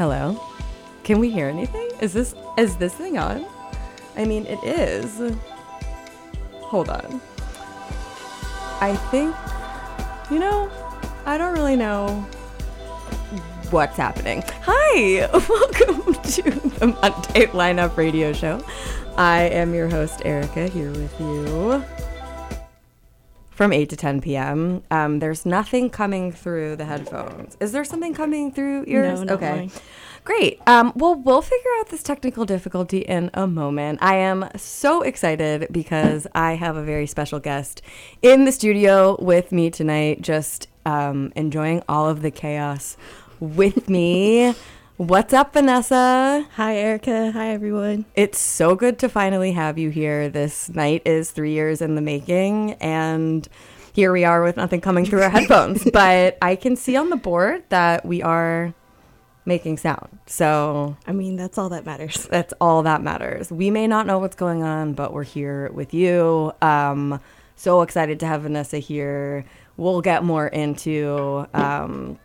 Hello. Can we hear anything? Is this is this thing on? I mean, it is. Hold on. I think you know, I don't really know what's happening. Hi, welcome to the Monday Lineup Radio Show. I am your host, Erica, here with you from 8 to 10 p.m. Um, there's nothing coming through the headphones. Is there something coming through yours? No, okay. mine. Great. Um, well, we'll figure out this technical difficulty in a moment. I am so excited because I have a very special guest in the studio with me tonight, just um, enjoying all of the chaos with me. What's up, Vanessa? Hi, Erica. Hi, everyone. It's so good to finally have you here. This night is three years in the making, and here we are with nothing coming through our headphones. But I can see on the board that we are making sound. So I mean, that's all that matters. that's all that matters. We may not know what's going on, but we're here with you. Um, so excited to have Vanessa here. We'll get more into um,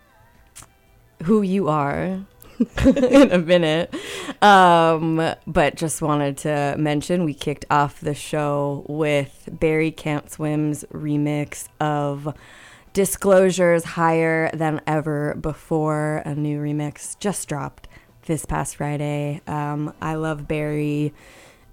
who you are in a minute. Um, but just wanted to mention we kicked off the show with Barry Can't Swim's remix of Disclosures Higher Than Ever Before. A new remix just dropped this past Friday. Um, I love Barry.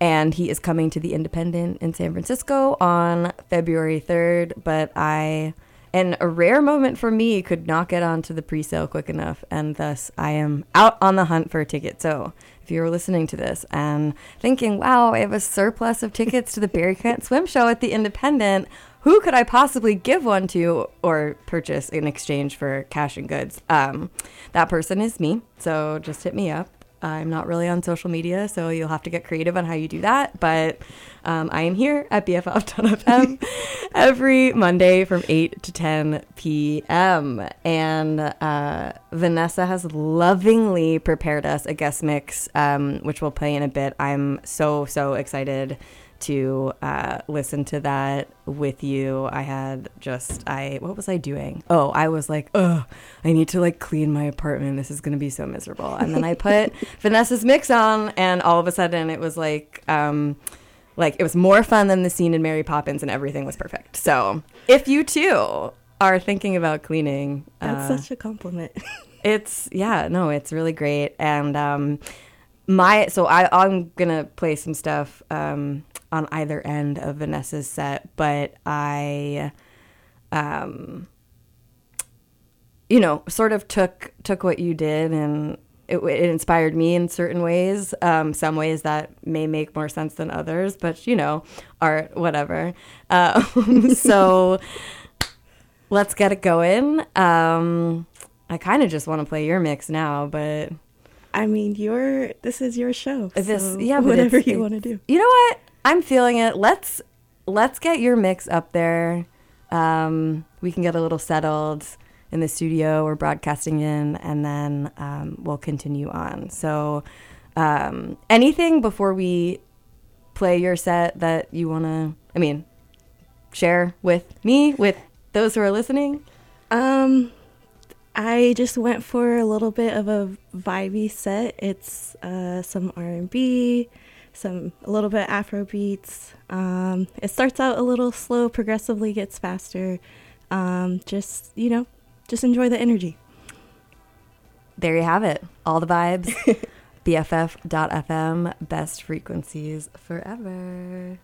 And he is coming to the Independent in San Francisco on February 3rd. But I, in a rare moment for me, could not get onto the pre sale quick enough. And thus, I am out on the hunt for a ticket. So if you're listening to this and thinking, wow, I have a surplus of tickets to the Barry Can't Swim show at the Independent, who could I possibly give one to or purchase in exchange for cash and goods? Um, that person is me. So just hit me up. I'm not really on social media, so you'll have to get creative on how you do that. But um, I am here at BFF.fm every Monday from 8 to 10 p.m. And uh, Vanessa has lovingly prepared us a guest mix, um, which we'll play in a bit. I'm so, so excited to uh, listen to that with you. I had just I what was I doing? Oh, I was like, oh, I need to like clean my apartment. This is gonna be so miserable. And then I put Vanessa's mix on, and all of a sudden it was like, um, like it was more fun than the scene in Mary Poppins, and everything was perfect. So if you too are thinking about cleaning, That's uh, such a compliment. it's yeah, no, it's really great. And um my so I I'm gonna play some stuff um on either end of Vanessa's set, but I um you know, sort of took took what you did and it, it inspired me in certain ways. Um, some ways that may make more sense than others, but you know, art, whatever. Um, so let's get it going. Um, I kind of just want to play your mix now, but I mean, your this is your show. this, so yeah, whatever you want to do. You know what? I'm feeling it. Let's let's get your mix up there. Um, we can get a little settled in the studio we're broadcasting in, and then um, we'll continue on. So, um, anything before we play your set that you want to? I mean, share with me, with those who are listening. Um, I just went for a little bit of a vibey set. It's uh, some R and B, some a little bit Afro beats. Um, it starts out a little slow, progressively gets faster. Um, just you know, just enjoy the energy. There you have it. All the vibes. BFF.FM, best frequencies forever.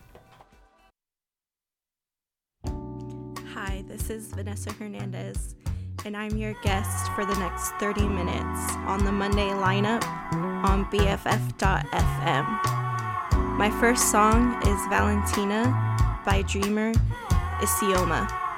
Hi, this is Vanessa Hernandez, and I'm your guest for the next 30 minutes on the Monday lineup on BFF.fm. My first song is Valentina by Dreamer Isioma.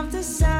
of the sound.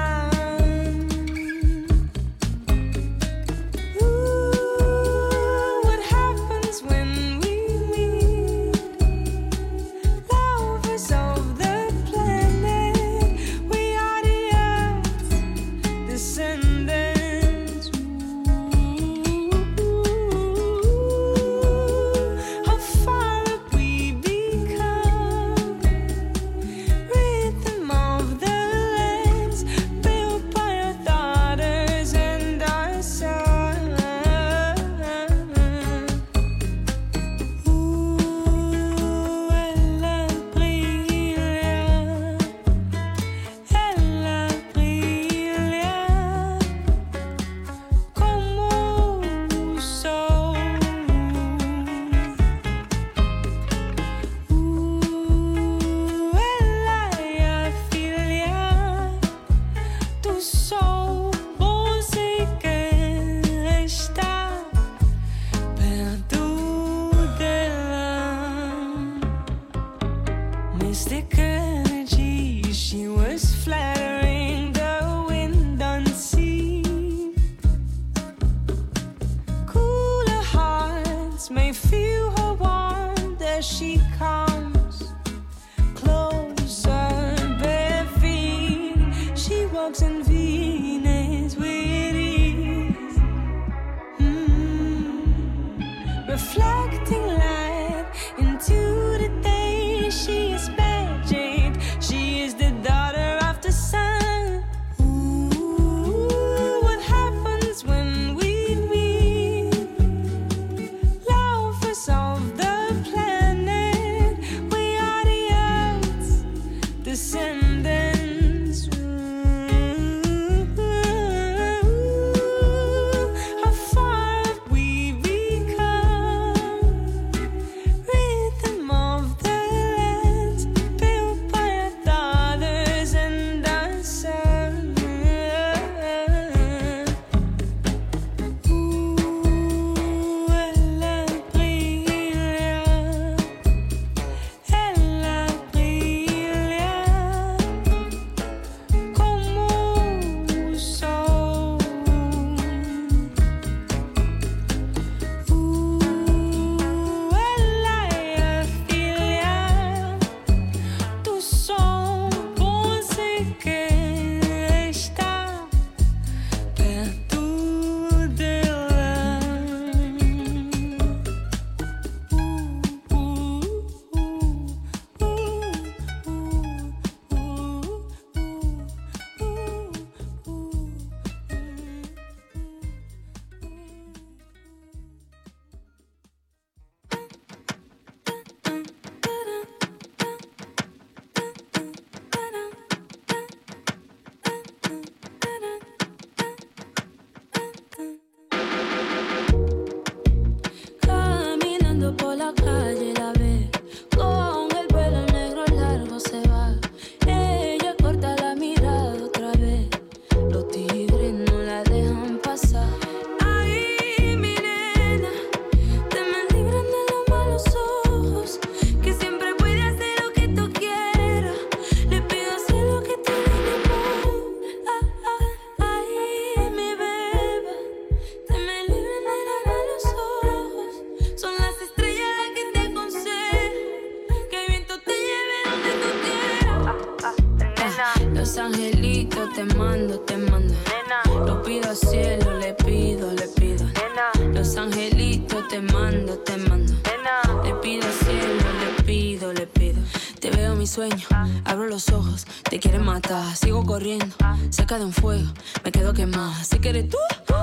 ojos, te quieren matar. Sigo corriendo, cerca de un fuego, me quedo quemada. Si quieres tú,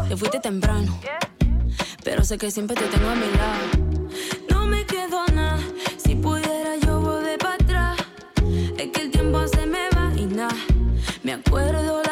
te fuiste temprano. Pero sé que siempre te tengo a mi lado. No me quedo nada, si pudiera yo volver para atrás. Es que el tiempo se me va y nada. Me acuerdo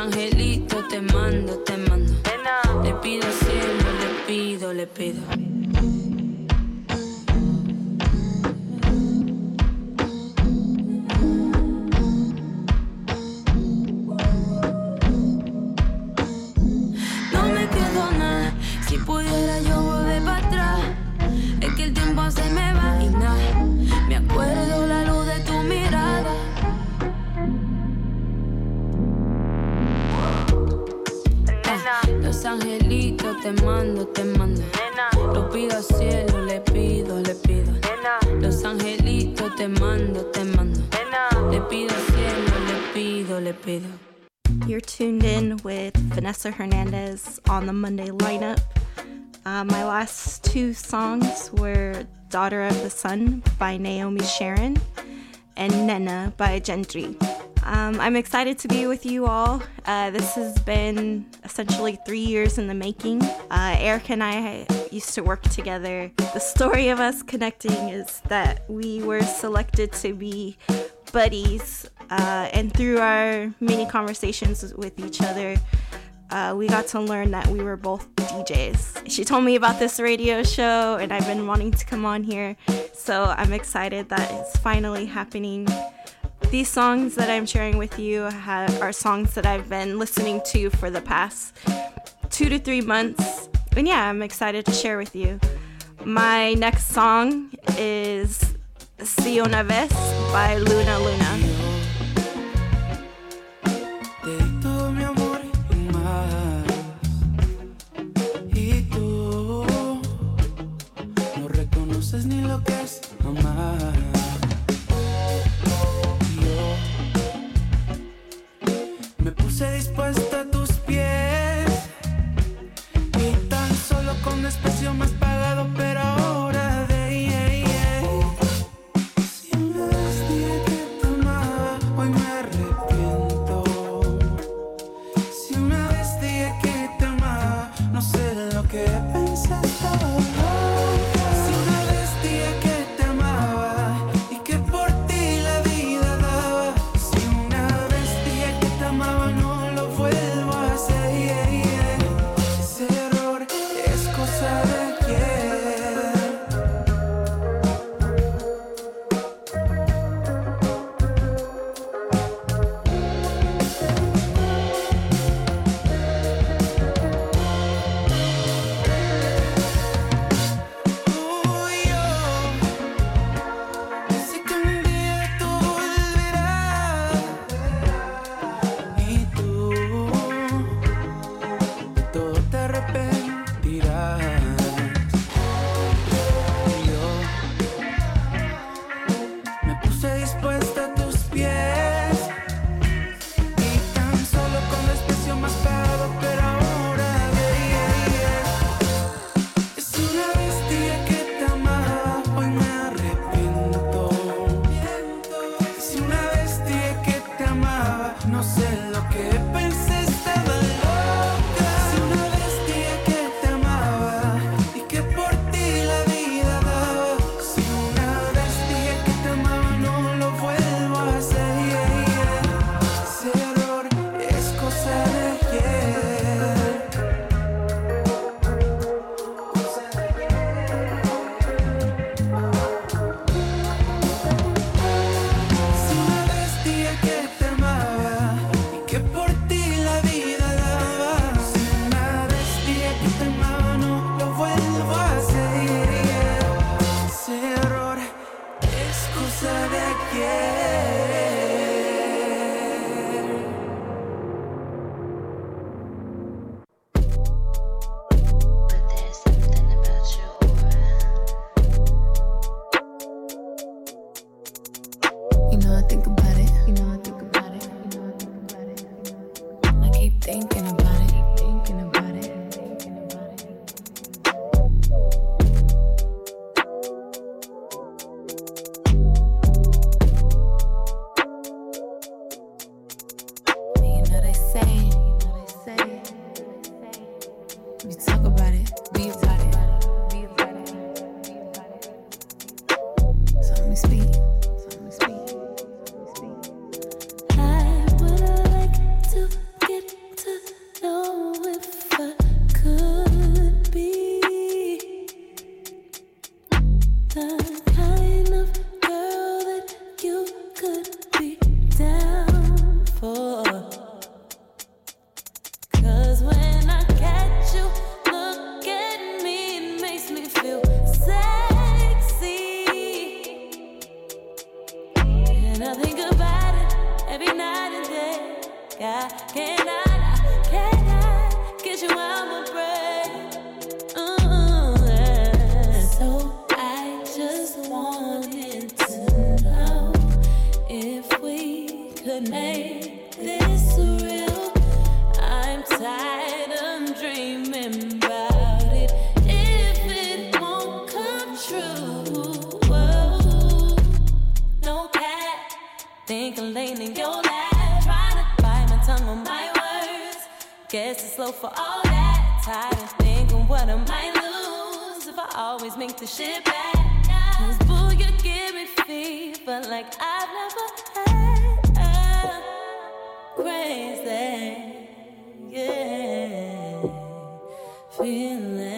angelitos te mando, te mando. Angelitos te mando, te mando. Lo pido al cielo, le pido, le pido. Los angelitos te mando, te mando. Le pido al cielo, le pido, le pido. You're tuned in with Vanessa Hernandez on the Monday lineup. Uh, my last two songs were Daughter of the Sun by Naomi Sharon and Nena by Yendry. Um, I'm excited to be with you all. Uh, this has been essentially three years in the making. Uh, Eric and I used to work together. The story of us connecting is that we were selected to be buddies, uh, and through our many conversations with each other, uh, we got to learn that we were both DJs. She told me about this radio show, and I've been wanting to come on here, so I'm excited that it's finally happening. These songs that I'm sharing with you ha- are songs that I've been listening to for the past two to three months, and yeah, I'm excited to share with you. My next song is Si Una Vez by Luna Luna. Ni lo que es amar.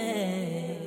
Feelings.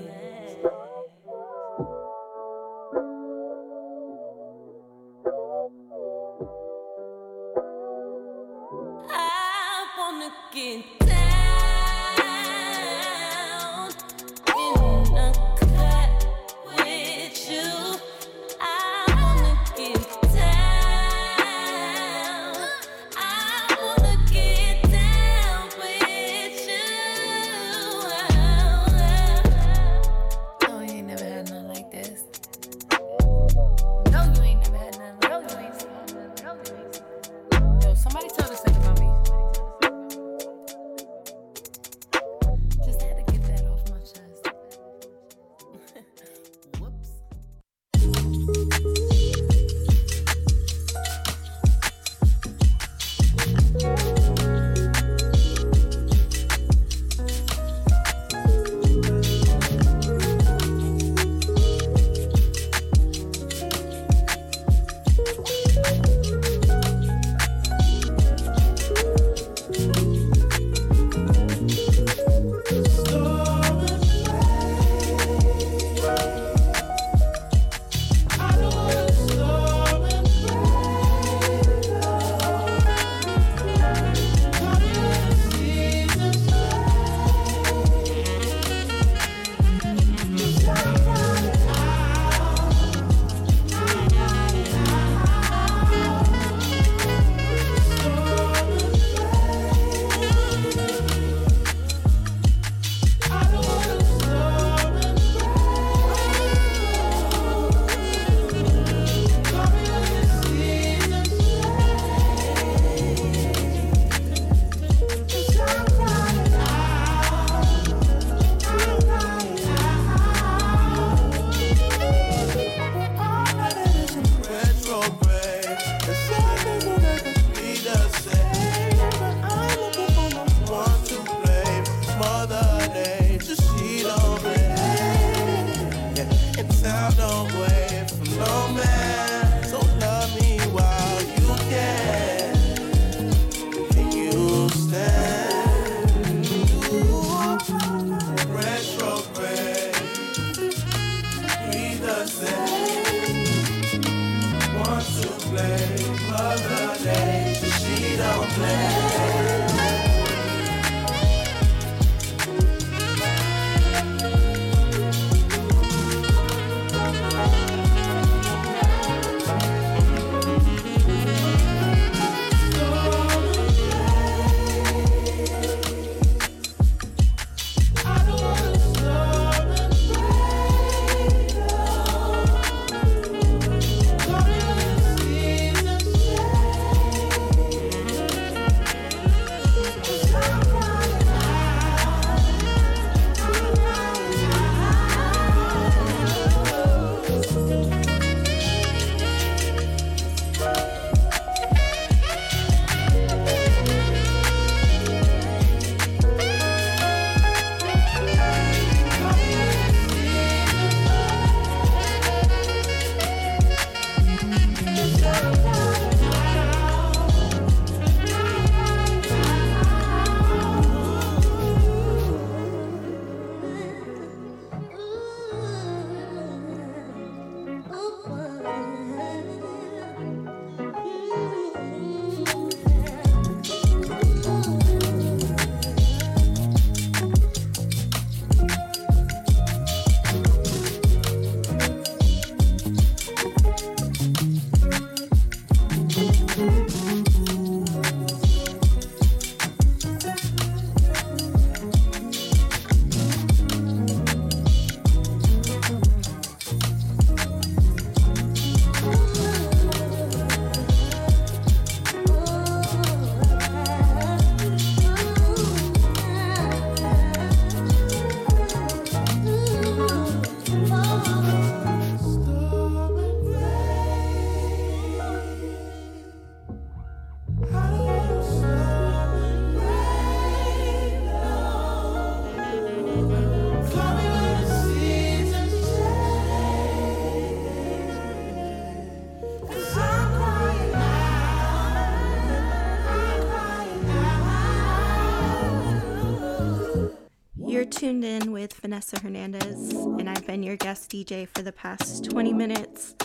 in with Vanessa Hernandez, and I've been your guest DJ for the past 20 minutes.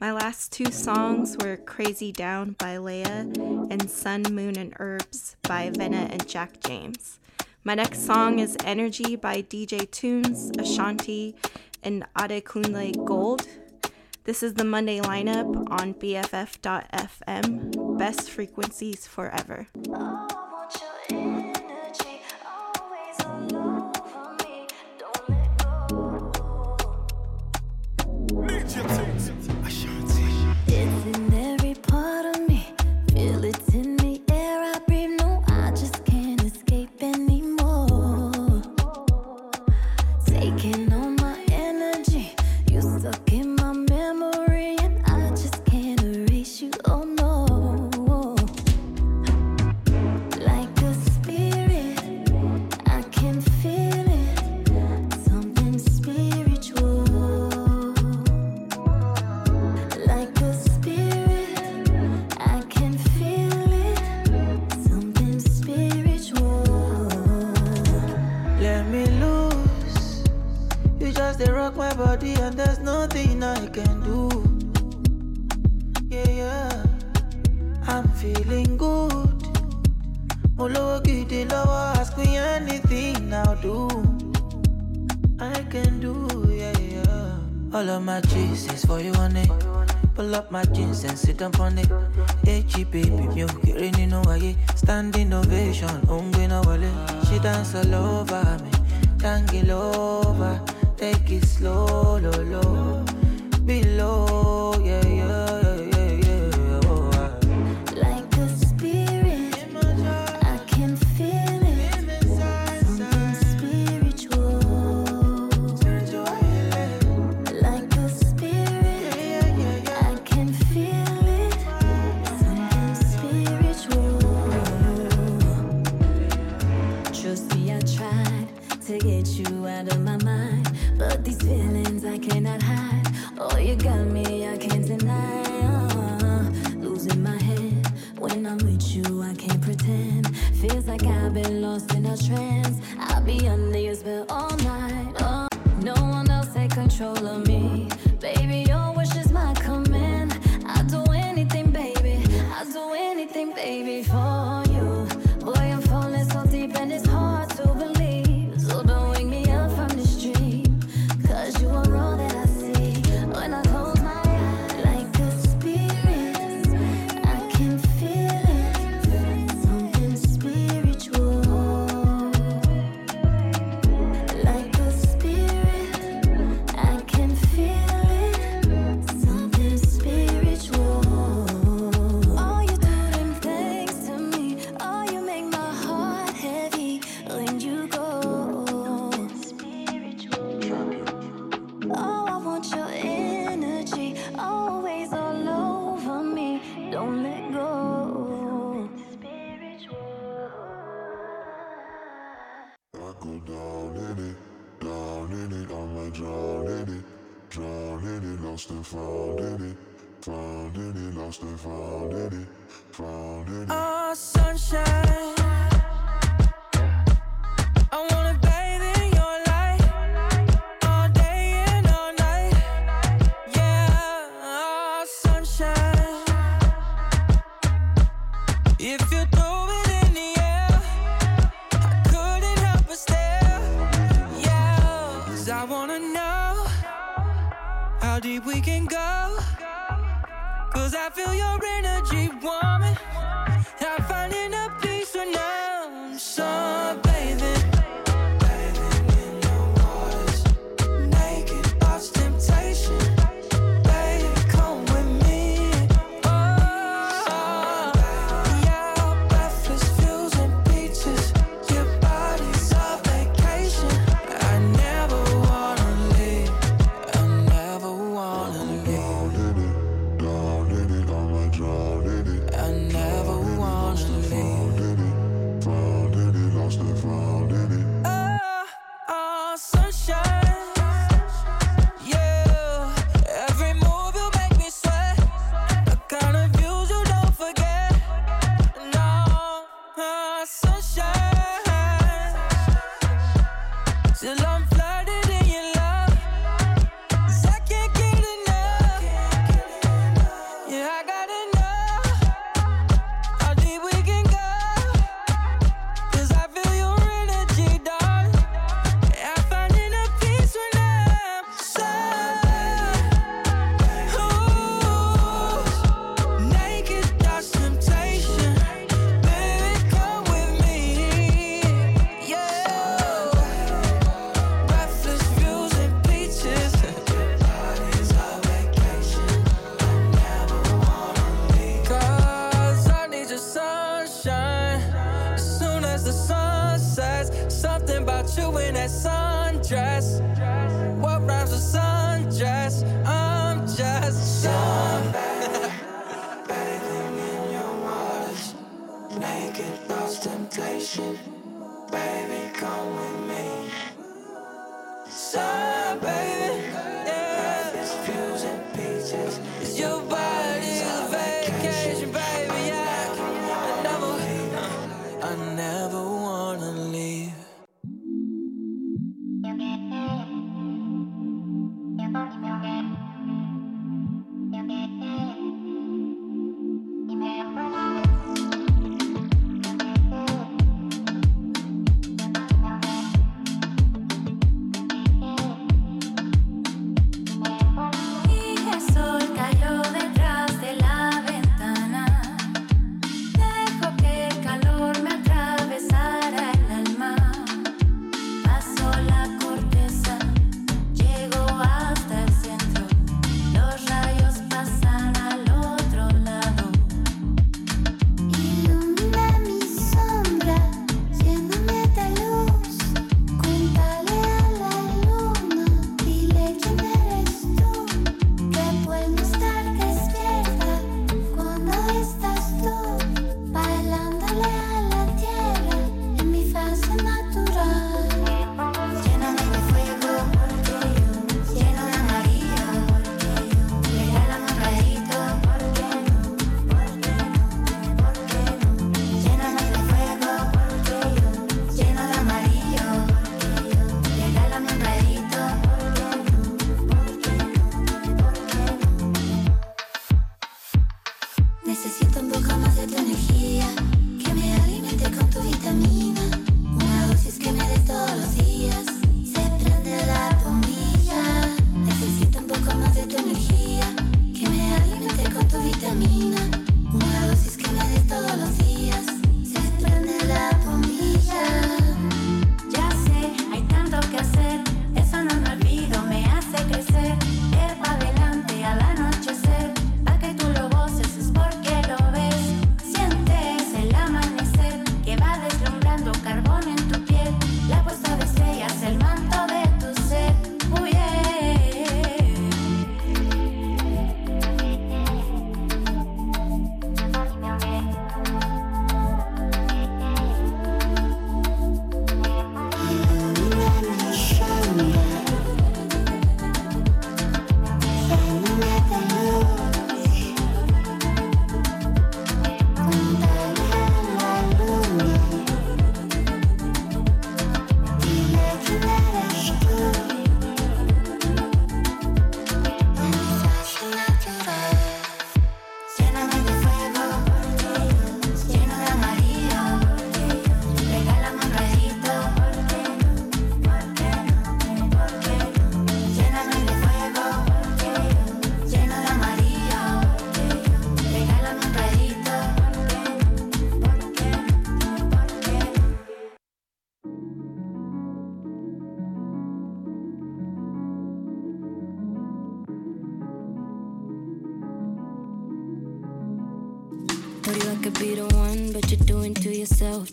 My last two songs were Crazy Down by LAYA and Sun, Moon, and Herbs by Venna and Jack James. My next song is Energy by DJ Tunez, Ashanti, and Adekunle Gold. This is the Monday lineup on BFF.FM. Best frequencies forever. do. I can do, yeah, yeah. All of my cheese is for you, honey. Pull up my jeans and sit down on it. H baby, milk, rainy no way. Standing ovation, hungry no wale. She dance all over me, tangle over. Take it slow, low, low. Below, yeah, yeah. You got me, I can't deny. Uh, losing my head when I'm with you, I can't pretend. Feels like I've been lost in a trance. I'll be honest.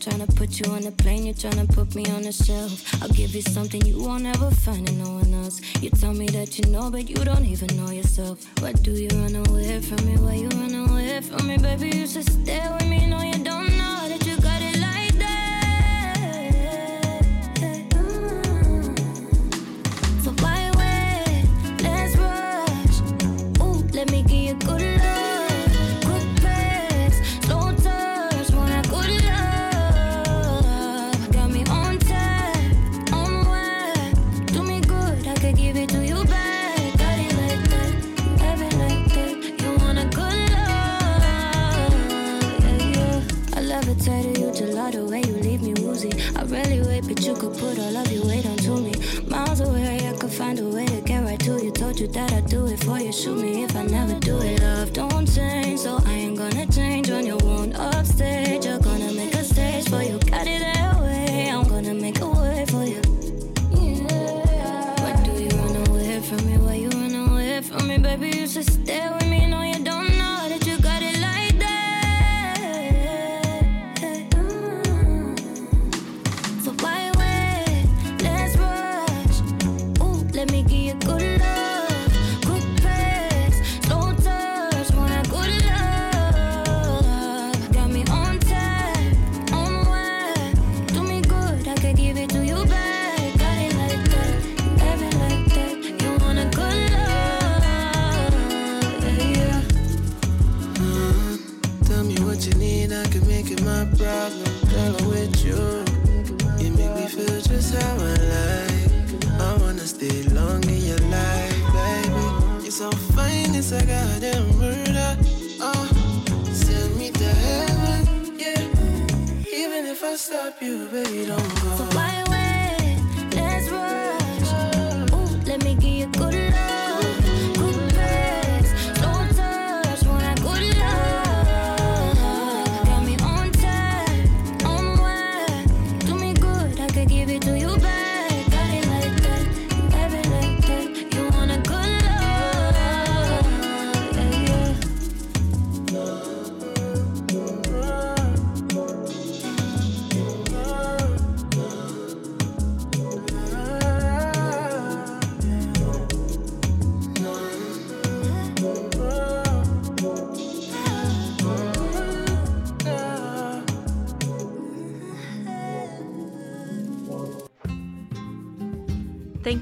Tryna put you on a plane, you're trying to put me on a shelf. I'll give you something you won't ever find in no one else. You tell me that you know, but you don't even know yourself. Why do you run away?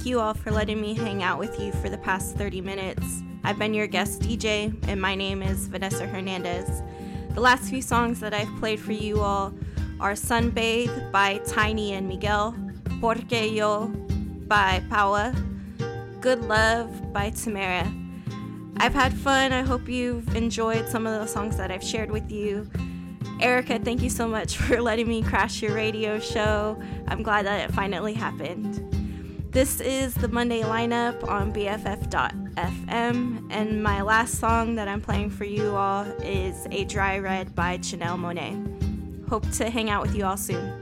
You all for letting me hang out with you for the past 30 minutes. I've been your guest DJ, and my name is Vanessa Hernandez. The last few songs that I've played for you all are Sunbathe by Tainy and Miguel, Porque Yo by Pahua, Good Love by Tamara. I've had fun. I hope you've enjoyed some of the songs that I've shared with you. Erica, thank you so much for letting me crash your radio show. I'm glad that it finally happened. This is the Monday lineup on BFF.fm, and my last song that I'm playing for you all is A Dry Red by Chanel Monet. Hope to hang out with you all soon.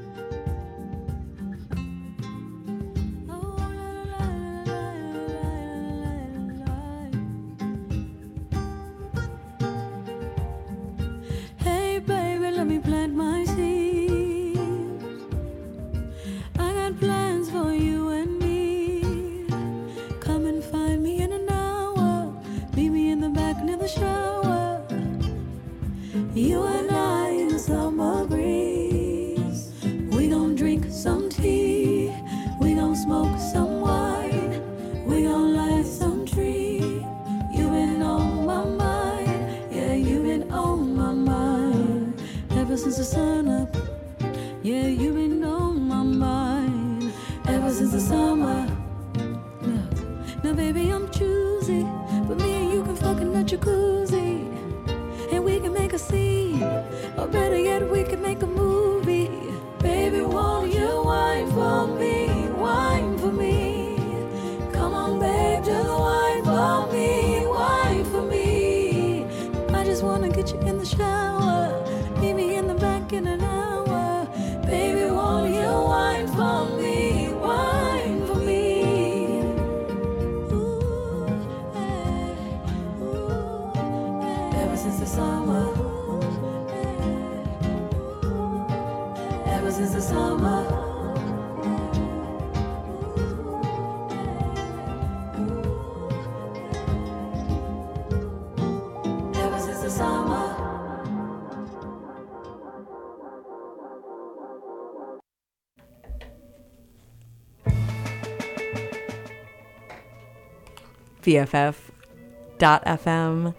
Baby, I'm choosy. BFF.fm.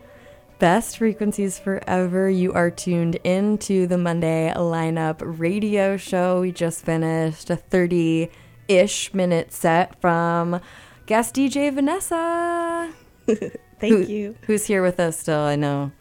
Best frequencies forever. You are tuned into the Monday lineup radio show. We just finished a 30 ish minute set from guest DJ Vanessa. Thank Who- you. Who's here with us still? I know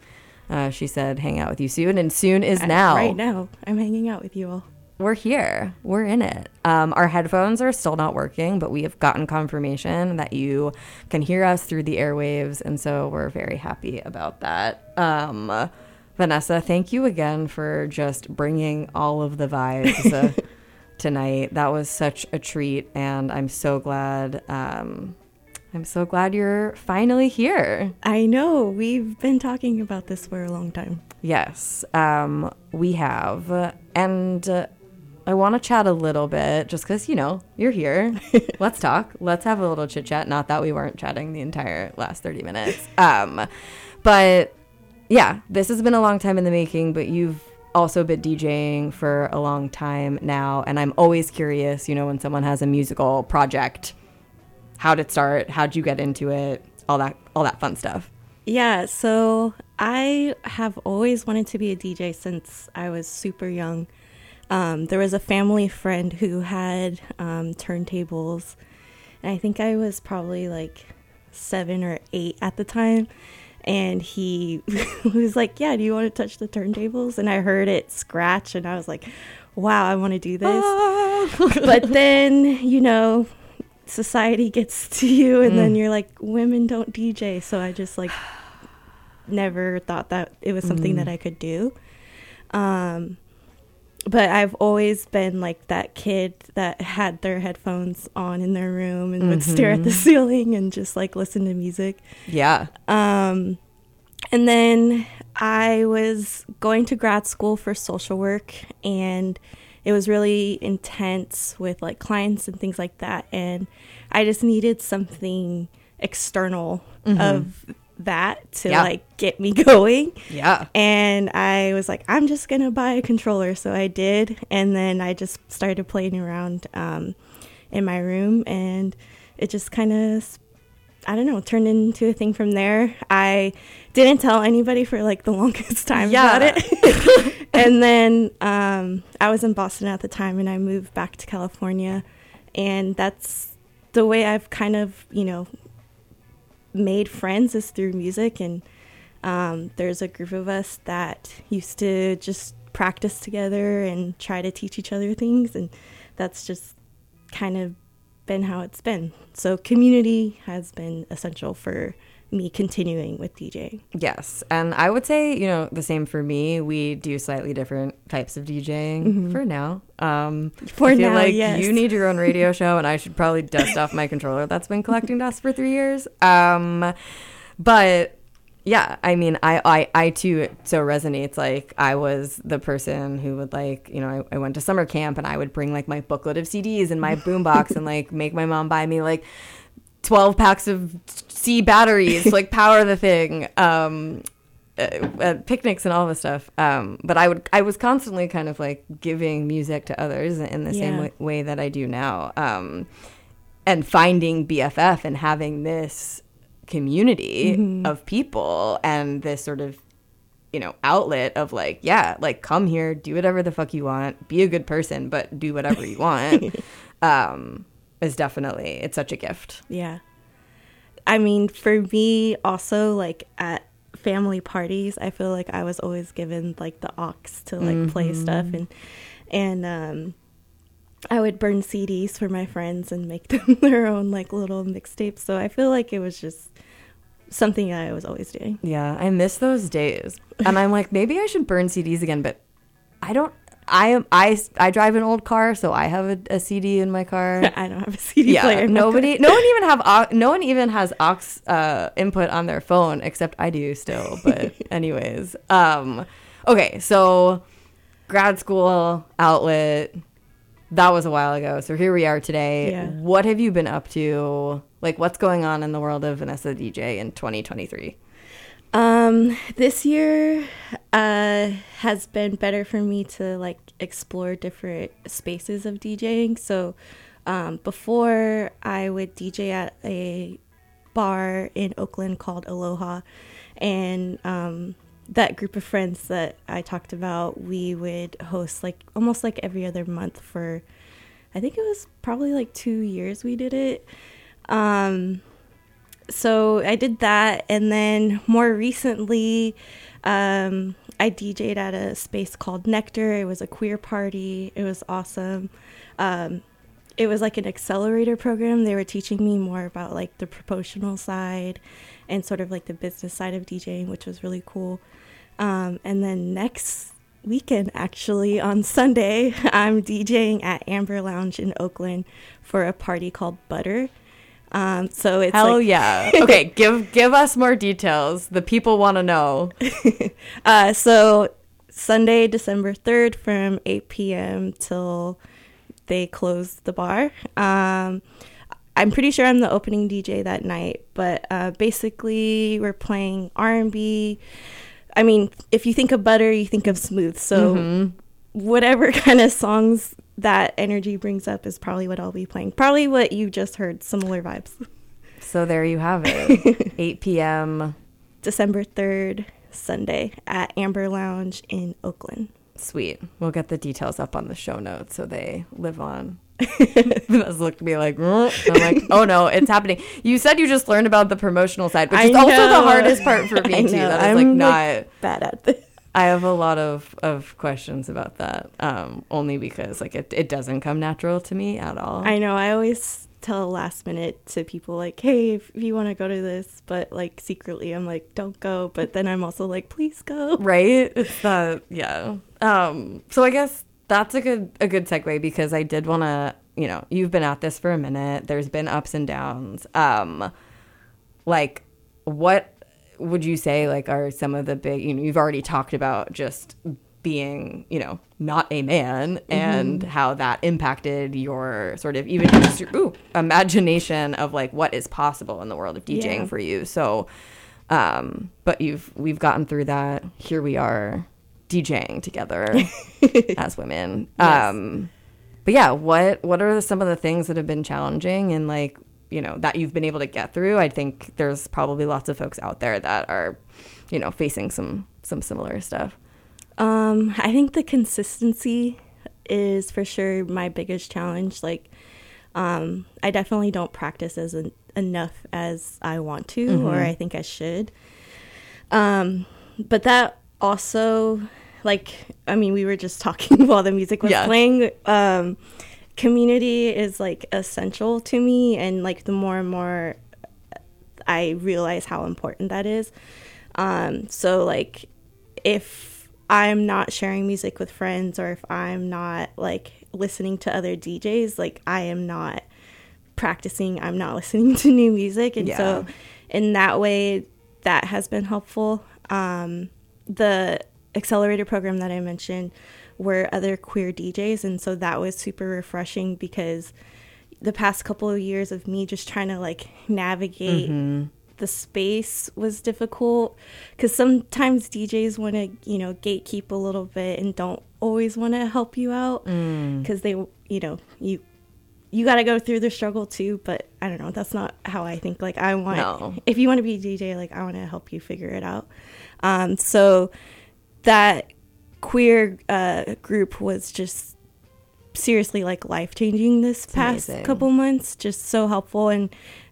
uh, she said hang out with you soon, and soon is Uh, now. Right now, I'm hanging out with you all. We're here. We're in it. Um, our headphones are still not working, but we have gotten confirmation that you can hear us through the airwaves, and so we're very happy about that. Um, Vanessa, thank you again for just bringing all of the vibes uh, tonight. That was such a treat, and I'm so glad. Um, I'm so glad you're finally here. I know we've been talking about this for a long time. Yes, um, we have. And uh, I want to chat a little bit just because, you know, you're here. Let's talk. Let's have a little chit chat. Not that we weren't chatting the entire last 30 minutes. Um, but yeah, this has been a long time in the making, but you've also been DJing for a long time now. And I'm always curious, you know, when someone has a musical project, how did it start? How'd you get into it? All that, all that fun stuff. Yeah, so I have always wanted to be a DJ since I was super young. Um, there was a family friend who had um, turntables, and I think I was probably like seven or eight at the time. And he was like, Yeah, do you want to touch the turntables? And I heard it scratch, and I was like, Wow, I want to do this. but then, you know, society gets to you and then you're like women don't DJ so I just like never thought that it was something that I could do um but I've always been like that kid that had their headphones on in their room and would stare at the ceiling and just like listen to music Yeah. um, and then I was going to grad school for social work, and it was really intense with like clients and things like that. And I just needed something external of that to Yeah. like get me going. Yeah. And I was like, I'm just gonna buy a controller. So I did, and then I just started playing around um, in my room, and it just kind of, I don't know, turned into a thing from there. I didn't tell anybody for like the longest time Yeah. about it, and then um, I was in Boston at the time, and I moved back to California, and that's the way I've kind of, you know, made friends is through music and um, there's a group of us that used to just practice together and try to teach each other things and that's just kind of been how it's been. So community has been essential for me continuing with djing Yes, and I would say you know the same for me. We do slightly different types of DJing for now. Um, For I feel now, like yes. you need your own radio show, and I should probably dust off my controller that's been collecting dust for three years. Um, but yeah, I mean, I, I, I too it so resonates. Like I was the person who would like, you know, I, I went to summer camp and I would bring like my booklet of CDs and my boombox and like make my mom buy me like 12 packs of C batteries to like power the thing. Um, uh, uh, picnics and all this stuff. Um, but I would, I was constantly kind of like giving music to others in the same Yeah. way, way that I do now. Um, and finding BFF and having this community of people and this sort of you know outlet of like yeah like come here do whatever the fuck you want be a good person but do whatever you want um is definitely it's such a gift Yeah. I mean, for me, also, like at family parties, I feel like I was always given like the aux to like play stuff and, and, um, I would burn CDs for my friends and make them their own like little mixtapes. So I feel like it was just something I was always doing. yeah i miss those days and i'm like maybe i should burn cds again but i don't i am i i drive an old car so i have a, a cd in my car I don't have a CD yeah, player. nobody, no one even have, no one even has aux uh, input on their phone except I do still. But anyways, um, okay, so grad school outlet. That was a while ago. So here we are today. Yeah. What have you been up to? Like, what's going on in the world of Vanessa DJ in 2023? Um, this year uh, has been better for me to like explore different spaces of DJing. So um, before I would DJ at a bar in Oakland called Aloha, and um, that group of friends that I talked about, we would host like almost like every other month for, I think it was probably like two years we did it. Um, so I did that, and then more recently, um, I DJ'd at a space called Nectar. It was a queer party. It was awesome. Um, it was like an accelerator program. They were teaching me more about like the promotional side and sort of like the business side of DJing, which was really cool. Um, and then next weekend, actually on Sunday, I'm DJing at Amber Lounge in Oakland for a party called Butter. Um, so it's Hell like, yeah! Okay, give give us more details. The people want to know. Uh, so Sunday, December 3rd from 8 p.m. till they close the bar. Um, I'm pretty sure I'm the opening DJ that night, but uh, basically we're playing R&B. I mean, if you think of butter, you think of smooth. So whatever kind of songs that energy brings up is probably what I'll be playing. Probably what you just heard, similar vibes. So there you have it. 8 p.m. December 3rd, Sunday at Amber Lounge in Oakland. Sweet. We'll get the details up on the show notes so they live on. Vanessa looked at me like, "Mm." I'm like, oh no, it's happening. You said you just learned about the promotional side, which I is also the hardest part for me I too. know. That is like I'm, not. like, Bad at this. I have a lot of, of questions about that, um, only because like it, it doesn't come natural to me at all. I know. I always tell last minute to people like, "Hey, if you want to go to this," but like secretly, I'm like, "Don't go." But then I'm also like, "Please go." right? It's that yeah. Um, so I guess that's a good a good segue because I did want to, you know, you've been at this for a minute. There's been ups and downs. Um, like what would you say like are some of the big you know you've already talked about just being you know not a man and how that impacted your sort of even ooh, imagination of like what is possible in the world of DJing Yeah. for you. So um but you've we've gotten through that. Here we are DJing together as women. Um but yeah what what are some of the things that have been challenging and like you know that you've been able to get through i think there's probably lots of folks out there that are you know facing some some similar stuff Um, I think the consistency is for sure my biggest challenge. Like, um, I definitely don't practice as en- enough as I want to, or I think I should. Um, but that also, like, I mean, we were just talking while the music was Yeah. playing. Um, community is like essential to me, and like the more and more I realize how important that is. Um, so like if I'm not sharing music with friends or if I'm not like listening to other DJs, like I am not practicing, I'm not listening to new music. And so in that way that has been helpful. Um, the accelerator program that I mentioned were other queer DJs and so that was super refreshing because the past couple of years of me just trying to like navigate the space was difficult because sometimes DJs want to, you know, gatekeep a little bit and don't always want to help you out because they, you know, you you got to go through the struggle too. But I don't know, that's not how I think. Like I want, No. if you want to be a DJ, like I want to help you figure it out. Um, so that queer uh, group was just seriously like life changing this past amazing. couple months. Just so helpful, and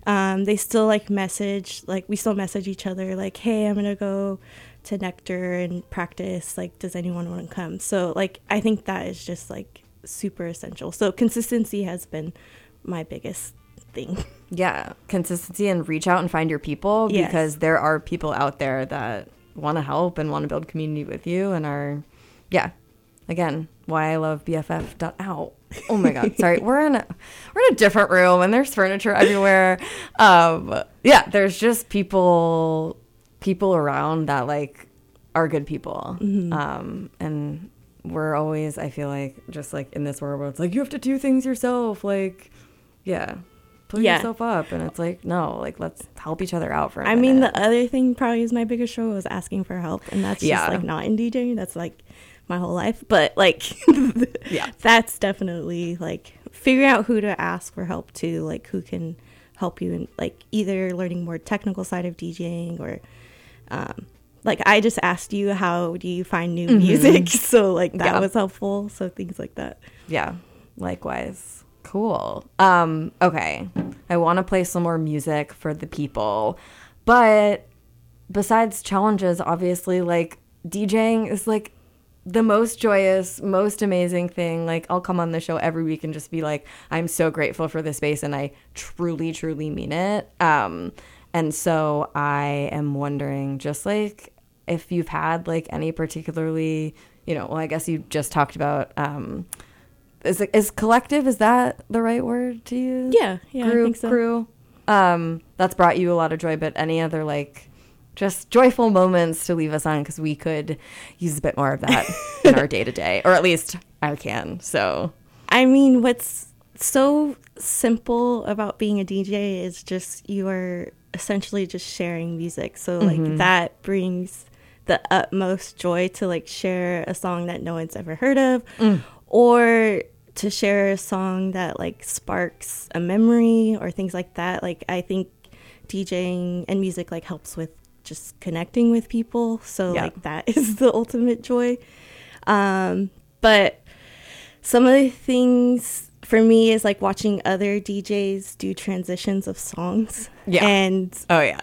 um, they still like message like we still message each other like, hey, I'm gonna go to Nectar and practice. Like, does anyone want to come? So like I think that is just like super essential. So consistency has been my biggest thing. yeah consistency and reach out and find your people Yes. because there are people out there that want to help and want to build community with you and are yeah. Again why i love bff.out oh my god sorry. We're in a we're in a different room and there's furniture everywhere. Um yeah there's just people people around that like are good people. Um and we're always i feel like just like in this world where it's like you have to do things yourself like yeah pull Yeah. yourself up. And it's like no like let's help each other out for a I mean, the other thing probably is my biggest struggle is asking for help, and that's Yeah. just like not in DJing. That's like my whole life, but like, Yeah. that's definitely like figuring out who to ask for help to, like who can help you in like either learning more technical side of DJing or, um, like I just asked you how do you find new music, so like that Mm-hmm. Yeah. was helpful. So things like that. yeah likewise cool um okay i want to play some more music for the people but besides challenges obviously like djing is like the most joyous most amazing thing like i'll come on the show every week and just be like i'm so grateful for this space and i truly truly mean it. Um and so i am wondering just like if you've had like any particularly you know well i guess you just talked about um is it, is collective is that the right word to use? Yeah, yeah, I group think so. crew? Um that's brought you a lot of joy but any other like just joyful moments to leave us on because we could use a bit more of that in our day to day, or at least I can. So I mean, what's so simple about being a DJ is just you are essentially just sharing music. So like mm-hmm. that brings the utmost joy to like share a song that no one's ever heard of mm. or to share a song that like sparks a memory or things like that. Like I think DJing and music like helps with just connecting with people. So Yeah. like that is the ultimate joy. Um but some of the things for me is like watching other DJs do transitions of songs. Yeah. And oh yeah,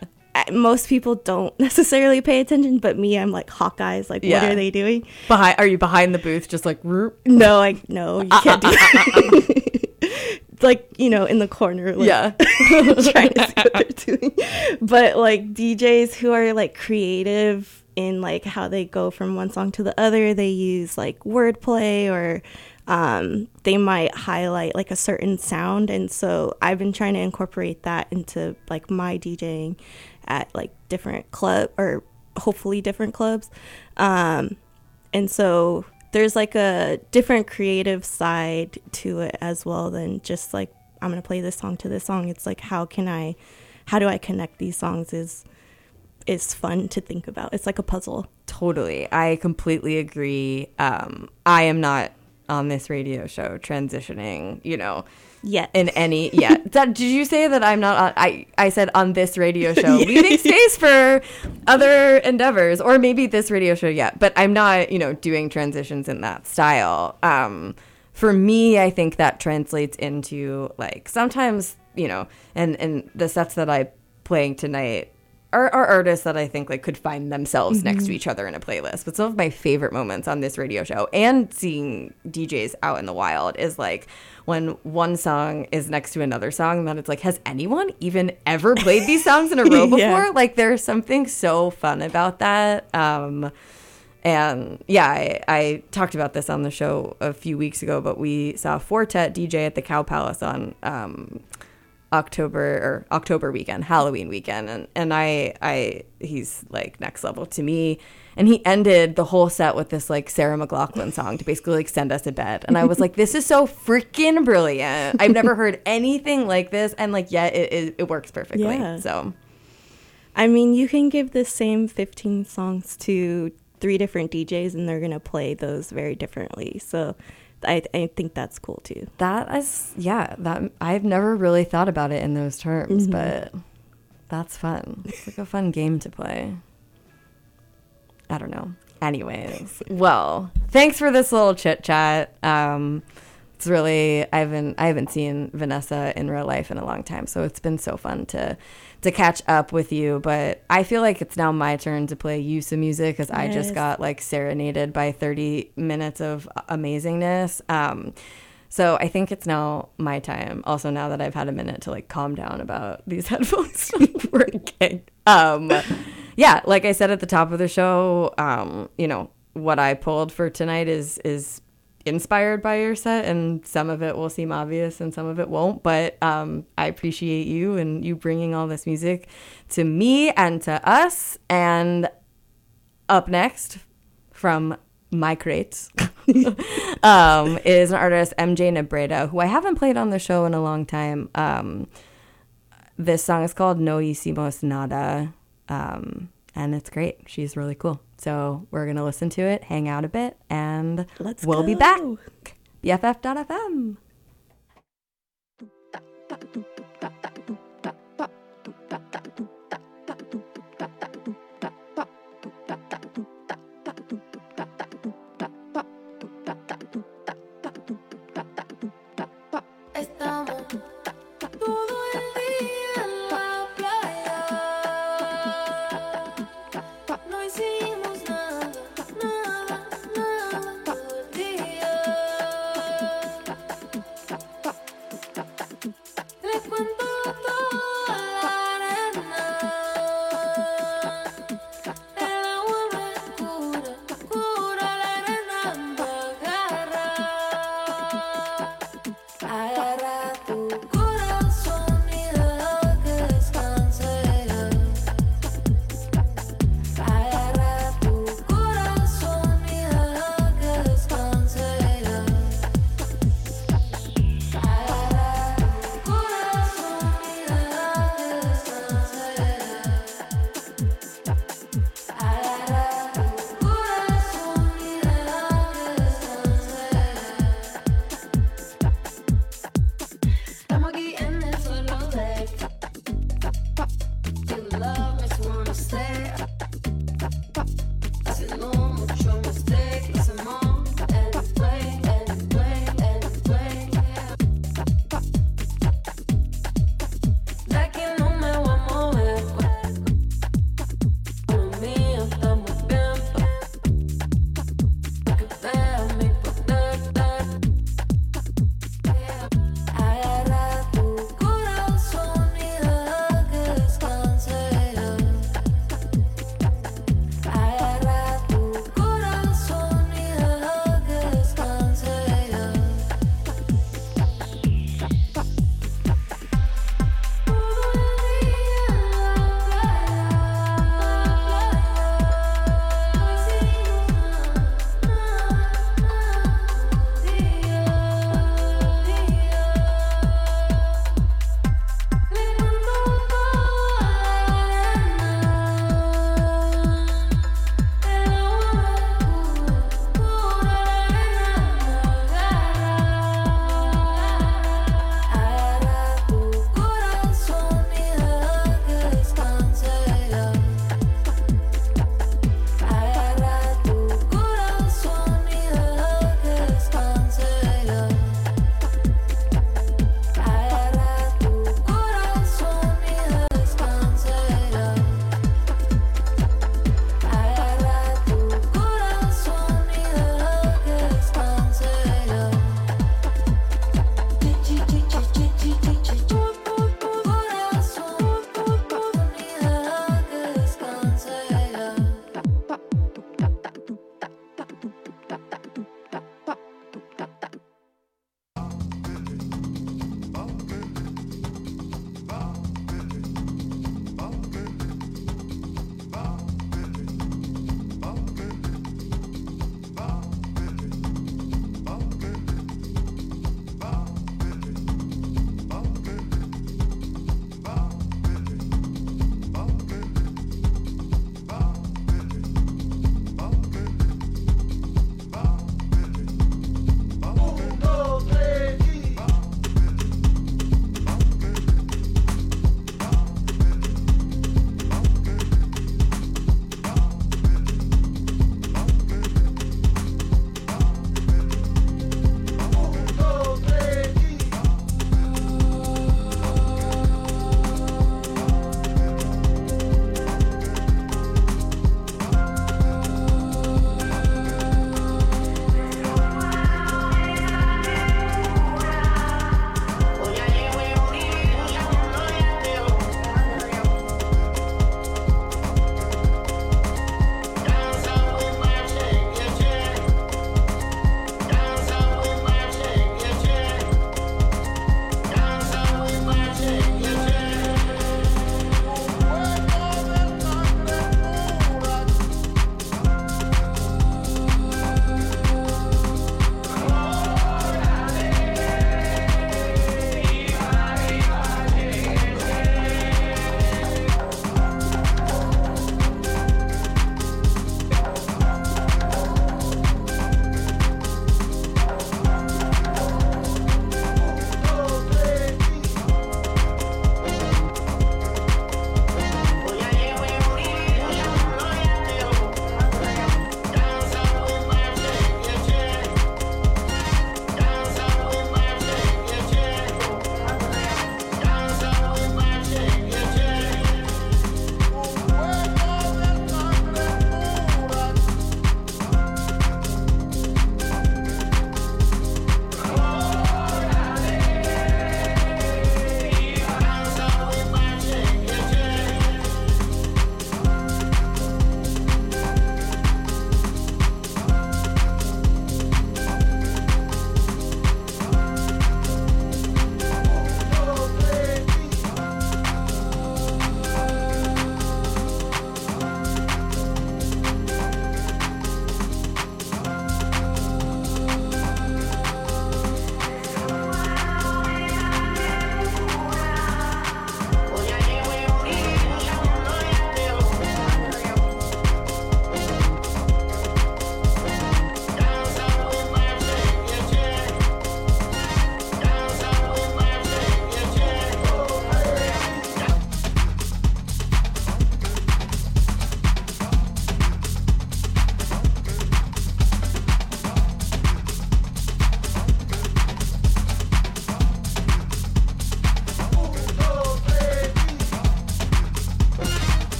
most people don't necessarily pay attention, but me, I'm like Hawkeyes. Like, Yeah. what are they doing? behind are you behind the booth just like "Roop"? No, I no, you can't do that. like you know, in the corner, like, yeah trying to see what they're doing. But like DJs who are like creative in like how they go from one song to the other, they use like wordplay or um, they might highlight like a certain sound. And so I've been trying to incorporate that into like my DJing at like different club or hopefully different clubs. Um, and so there's like a different creative side to it as well than just like I'm gonna play this song to this song. It's like how can I, how do I connect these songs? Is is fun to think about. It's like a puzzle. Totally. I completely agree. Um, I am not on this radio show transitioning, you know, Yet. in any yeah. That, did you say that I'm not on I I said on this radio show leaving space for other endeavors or maybe this radio show yet, but I'm not, you know, doing transitions in that style. Um for me, I think that translates into like sometimes, you know, and and the sets that I playing tonight are, are artists that I think like could find themselves next to each other in a playlist. But some of my favorite moments on this radio show and seeing DJs out in the wild is like when one song is next to another song, and then it's like, has anyone even ever played these songs in a row before? Yeah. Like there's something so fun about that. Um and yeah, I, I talked about this on the show a few weeks ago, but we saw Four Tet DJ at the Cow Palace on um, October or October weekend, Halloween weekend, and and I I he's like next level to me. And he ended the whole set with this like Sarah McLachlan song to basically like send us to bed. And I was like, this is so freaking brilliant. I've never heard anything like this, and like yet it it, it works perfectly. Yeah. So I mean, you can give the same 15 songs to three different DJs and they're to play those very differently. So I, I think that's cool too. That is, yeah, that I've never really thought about it in those terms, but that's fun. It's like a fun game to play. I don't know. Anyways, well, thanks for this little chit chat. Um, it's really I haven't I haven't seen Vanessa in real life in a long time, so it's been so fun to to catch up with you. But I feel like it's now my turn to play you some music because I just got like serenaded by 30 minutes of amazingness. Um, so I think it's now my time. Also, now that I've had a minute to like calm down about these headphones not working. Um, yeah, like I said at the top of the show, um, you know what I pulled for tonight is is inspired by your set, and some of it will seem obvious and some of it won't. But um, I appreciate you and you bringing all this music to me and to us. And up next from my crates um, is an artist MJ Nebreda, who I haven't played on the show in a long time. Um, this song is called No Hicimos Nada, um, and it's great. She's really cool. So we're gonna listen to it, hang out a bit, and Let's we'll be go. back. BFF.fm.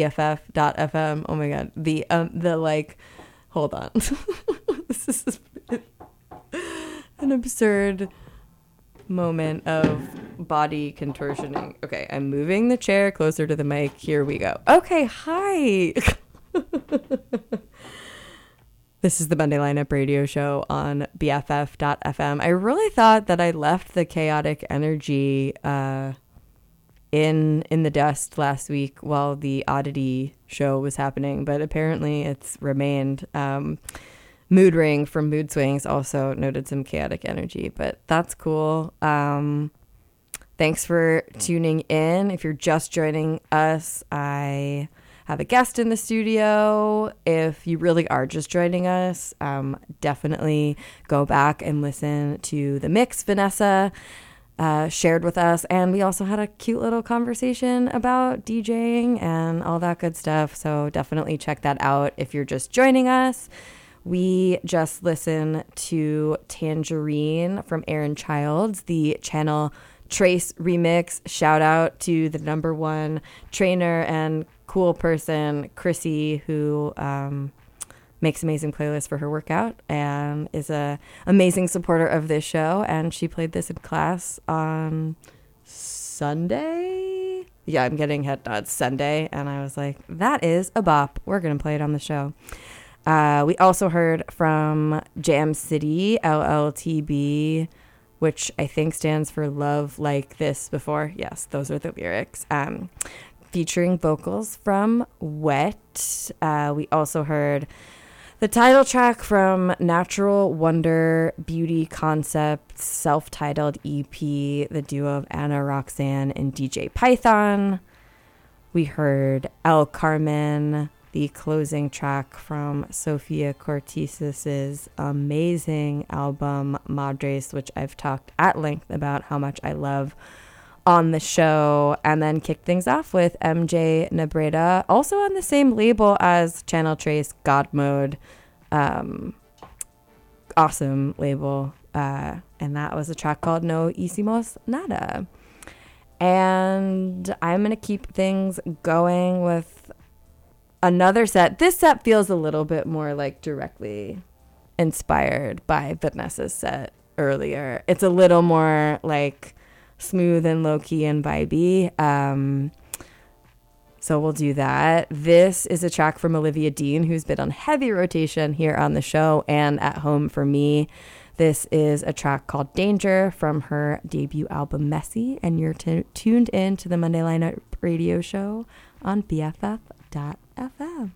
BFF.fm. Oh my god, the um the like, hold on, this is an absurd moment of body contortioning. Okay, I'm moving the chair closer to the mic. Here we go. Okay, hi. This is the Monday Lineup Radio Show on BFF.fm. I really thought that I left the chaotic energy uh, in in the dust last week while the Oddity show was happening, but apparently it's remained. Um, Mood Ring from Mood Swings also noted some chaotic energy, but that's cool. Um, thanks for tuning in. If you're just joining us, I have a guest in the studio. If you really are just joining us, um, definitely go back and listen to the mix Vanessa uh, shared with us. And we also had a cute little conversation about DJing and all that good stuff. So definitely check that out if you're just joining us. We just listened to Tangerine from Aaron Childs, the Channel Tres remix. Shout out to the number one trainer and cool person, Chrissy, who um, makes amazing playlists for her workout and is a amazing supporter of this show. And she played this in class on Sunday. Yeah, I'm getting head nods Sunday, and I was like, "That is a bop. We're gonna play it on the show." Uh, we also heard from Jam City LLTB, which I think stands for Love Like This Before. Yes, those are the lyrics. Um, featuring vocals from Wet. Uh, we also heard the title track from Natural Wonder Beauty Concepts self titled EP, the duo of Ana Roxanne and DJ Python. We heard El Carmen, the closing track from Sofia Kourtesis's amazing album Madres, which I've talked at length about how much I love on the show, and then kick things off with MJ Nebreda, also on the same label as Channel Tres God Mode. Um, awesome label. Uh, and that was a track called No Hicimos Nada. And I'm going to keep things going with another set. This set feels a little bit more like directly inspired by Vanessa's set earlier. It's a little more like smooth and low key and vibey. Um, so we'll do that. This is a track from Olivia Dean, who's been on heavy rotation here on the show and at home for me. This is a track called Danger from her debut album Messy, and you're t- tuned in to the Monday Lineup radio show on BFF.fm.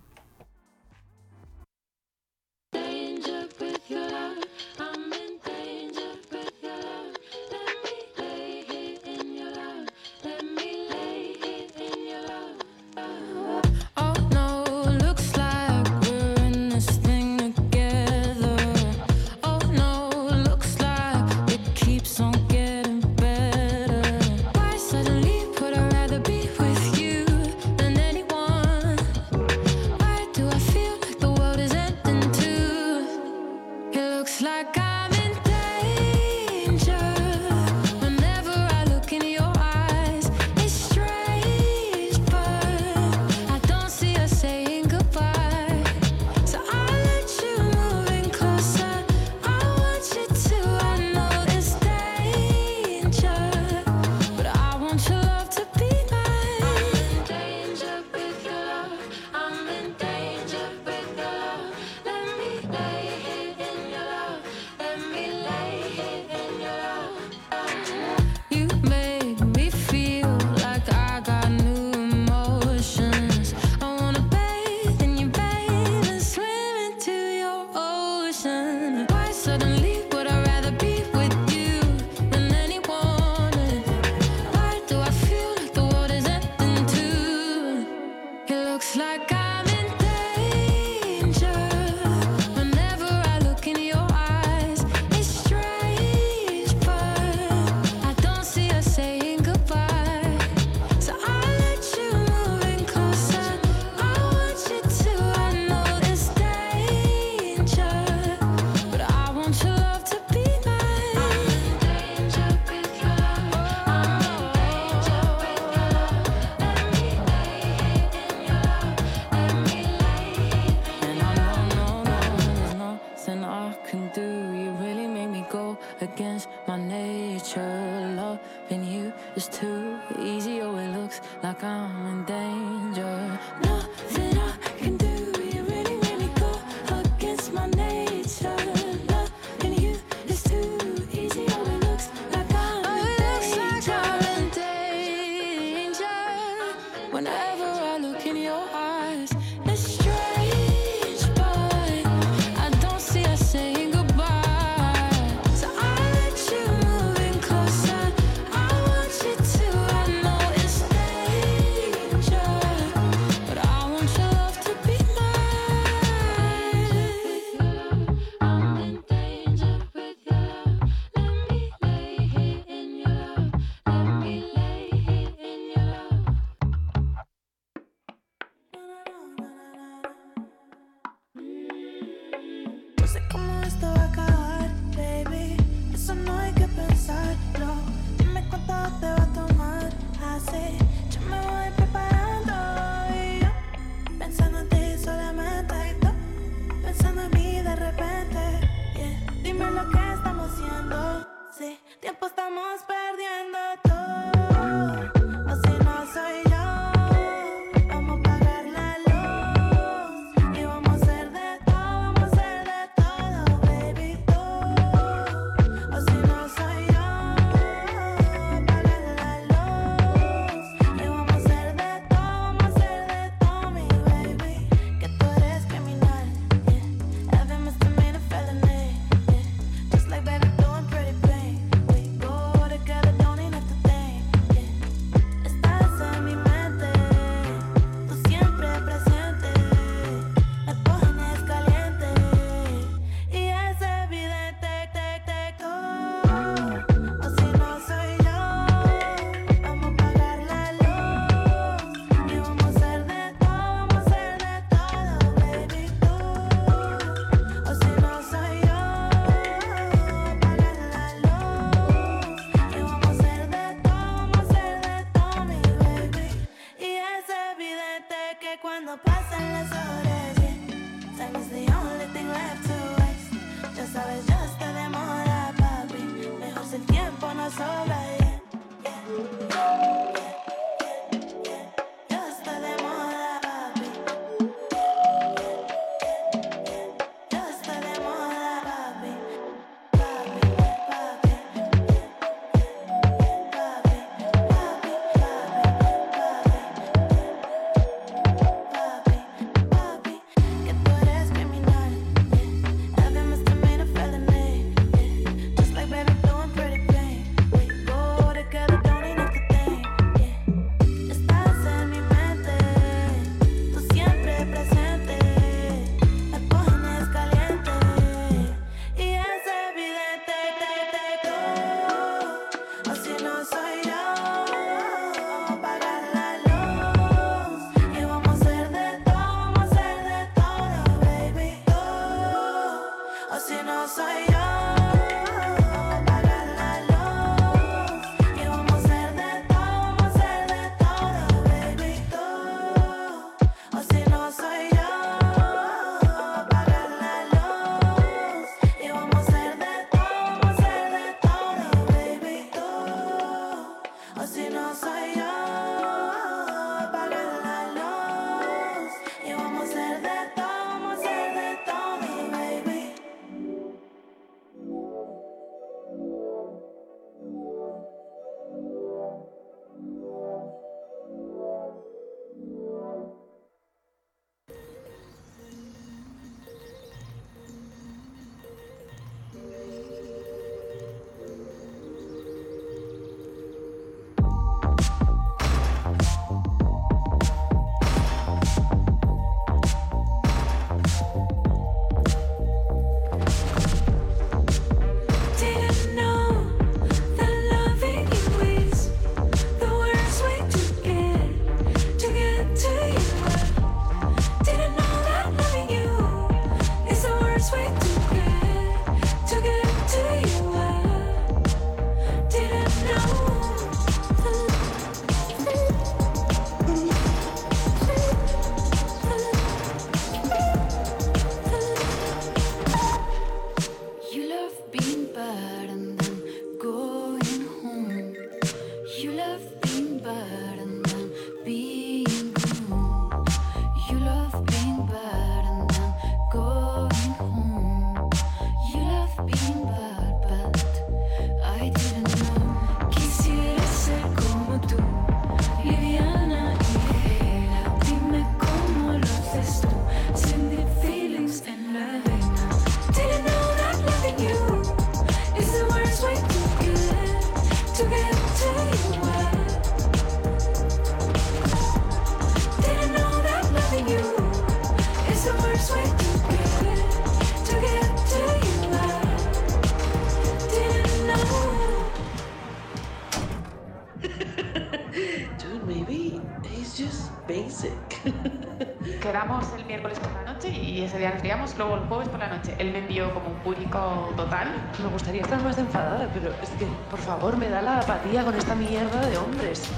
Él me envió como un público total. Me gustaría estar más enfadada, pero es que, por favor, me da la apatía con esta mierda de hombres.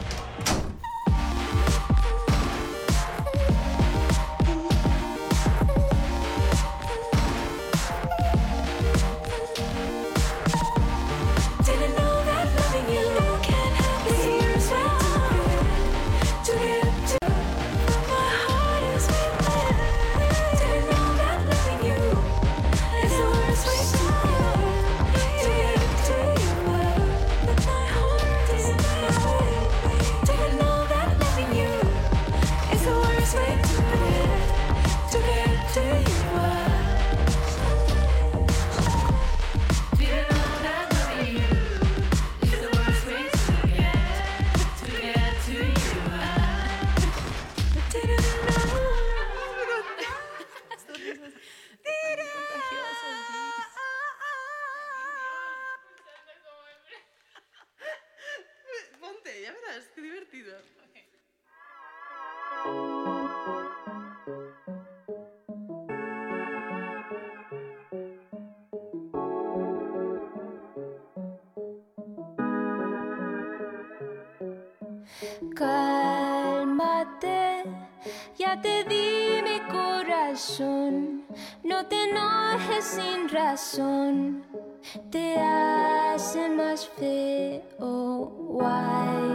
Te enojes sin razón, te hace más feo. Why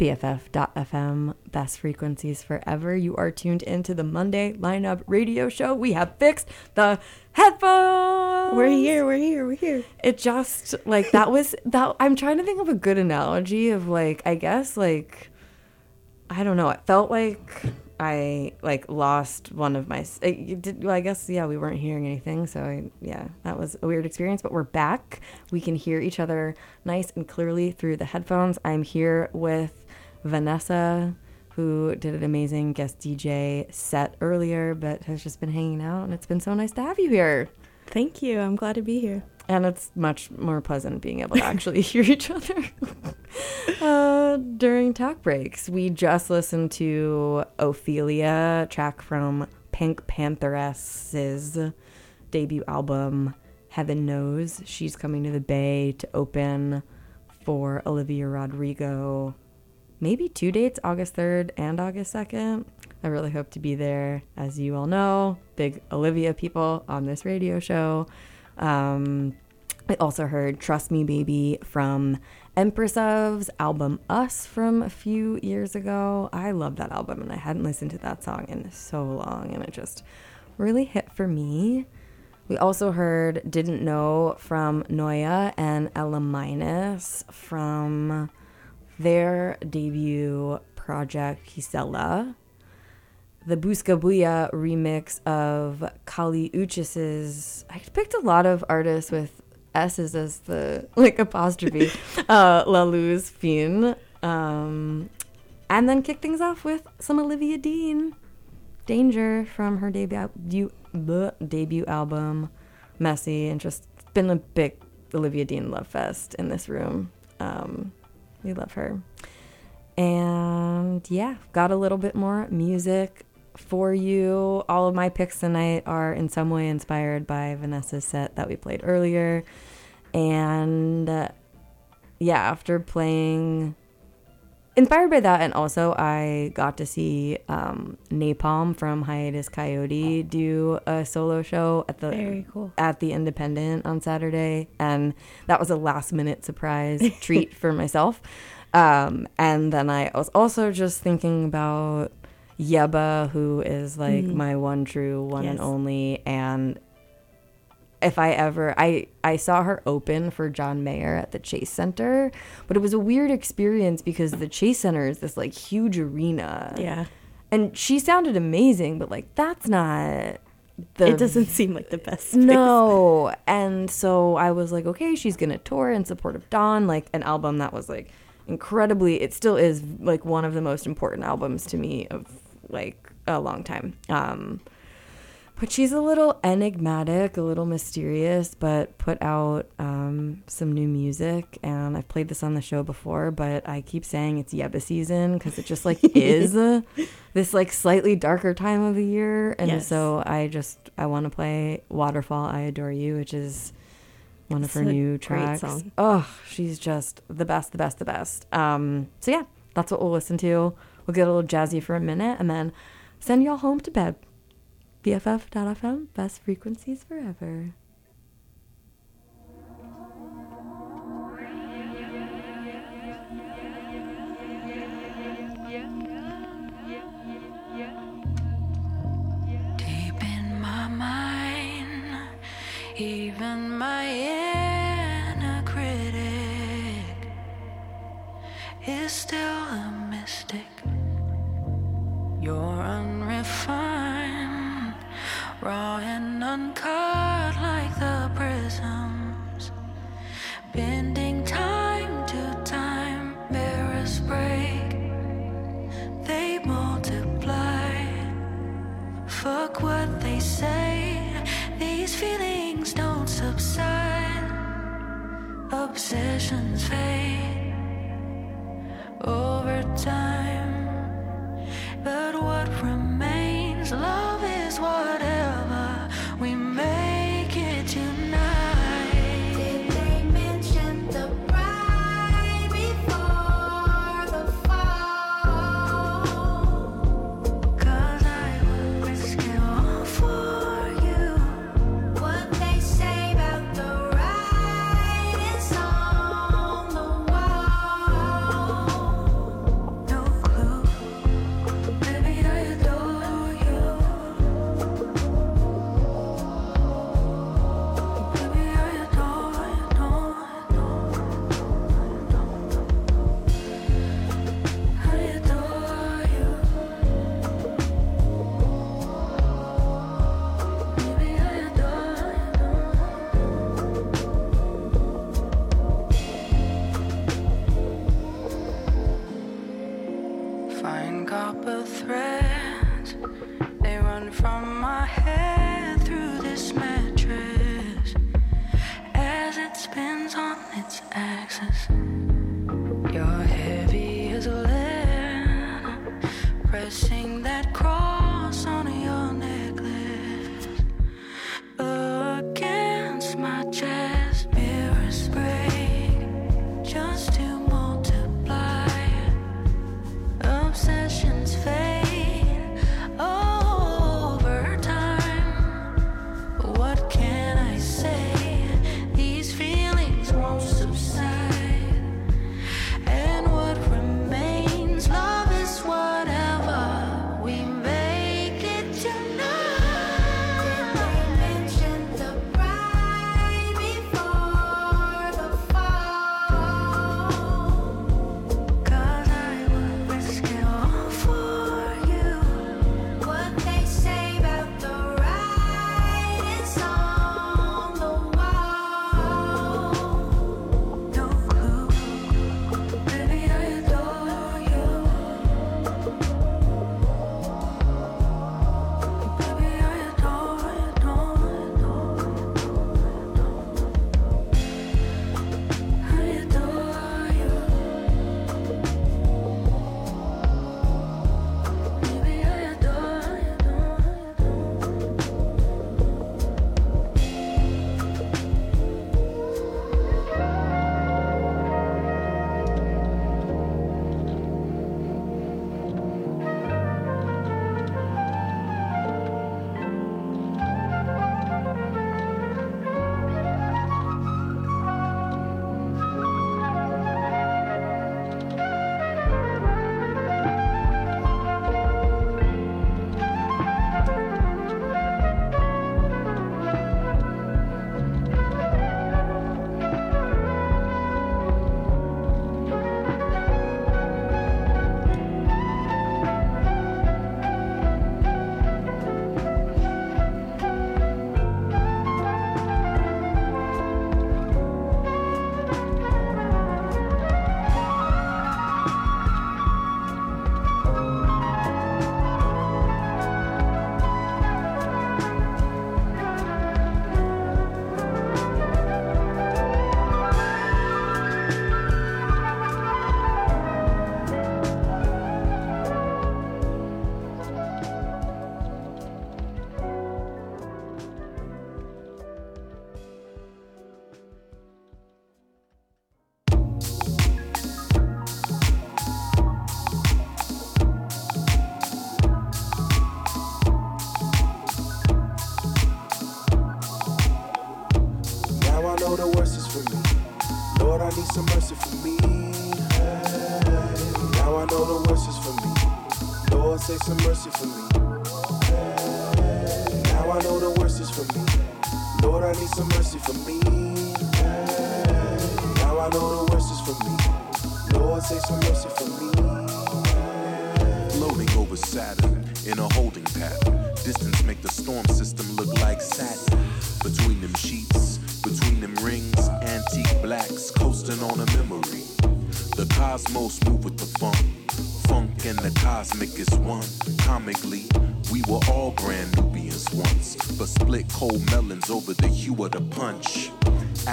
BFF.FM, best frequencies forever. You are tuned into the Monday lineup radio show. We have fixed the headphones. We're here, we're here, we're here. It just like that was that. I'm trying to think of a good analogy of like, I guess like, I don't know. It felt like I like lost one of my. It, did, well, I guess yeah, we weren't hearing anything, so I, yeah, that was a weird experience. But we're back. We can hear each other nice and clearly through the headphones. I'm here with Vanessa, who did an amazing guest DJ set earlier, but has just been hanging out, and it's been so nice to have you here. Thank you. I'm glad to be here. And it's much more pleasant being able to actually hear each other uh, during talk breaks. We just listened to Ophelia, track from PinkPantheress's debut album, Heaven Knows. She's coming to the Bay to open for Olivia Rodrigo. Maybe two dates, August 3rd and August 2nd. I really hope to be there. As you all know, big Olivia people on this radio show. Um, I also heard Trust Me Baby from Empress of's album Us from a few years ago. I love that album and I hadn't listened to that song in so long and it just really hit for me. We also heard Didn't Know from Noya and Ela Minus from their debut project Gisela the Buscabulla remix of Kali Uchis's. I picked a lot of artists with S's as the like apostrophe. uh, La Luz Fiend. Um, and then kick things off with some Olivia Dean. Danger from her debut debut, debut album, Messy, and just been a big Olivia Dean love fest in this room. Um, we love her. And yeah, got a little bit more music for you. All of my picks tonight are in some way inspired by Vanessa's set that we played earlier. And uh, yeah, after playing, inspired by that, and also I got to see um, Nai Palm from Hiatus Kaiyote do a solo show at the Very cool. at the Independent on Saturday, and that was a last minute surprise treat for myself. Um, and then I was also just thinking about Yebba, who is like Mhm. my one true, one and only, and if I ever I I saw her open for John Mayer at the Chase Center, but it was a weird experience because the Chase Center is this like huge arena. Yeah. And she sounded amazing, but like that's not the it doesn't seem like the best. space. no. And so I was like, okay, she's going to tour in support of Dawn, like an album that was like incredibly, it still is like one of the most important albums to me of like a long time. Um, but she's a little enigmatic, a little mysterious, but put out um, some new music. And I've played this on the show before, but I keep saying it's Yebba season because it just like is this like slightly darker time of the year. And Yes. so I just, I want to play Waterfall, I Adore You, which is one of It's her new tracks. Oh, she's just the best, the best, the best. Um, so yeah, that's what we'll listen to. We'll get a little jazzy for a minute and then send y'all home to bed. BFF.FM, best frequencies forever. Deep in my mind, even my inner critic is still a mystic. You're unrefined, raw and uncut like the prisms, bending time to time, mirrors break, they multiply. Fuck what they say, these feelings don't subside, obsessions fade. Over time, but what remains, love is.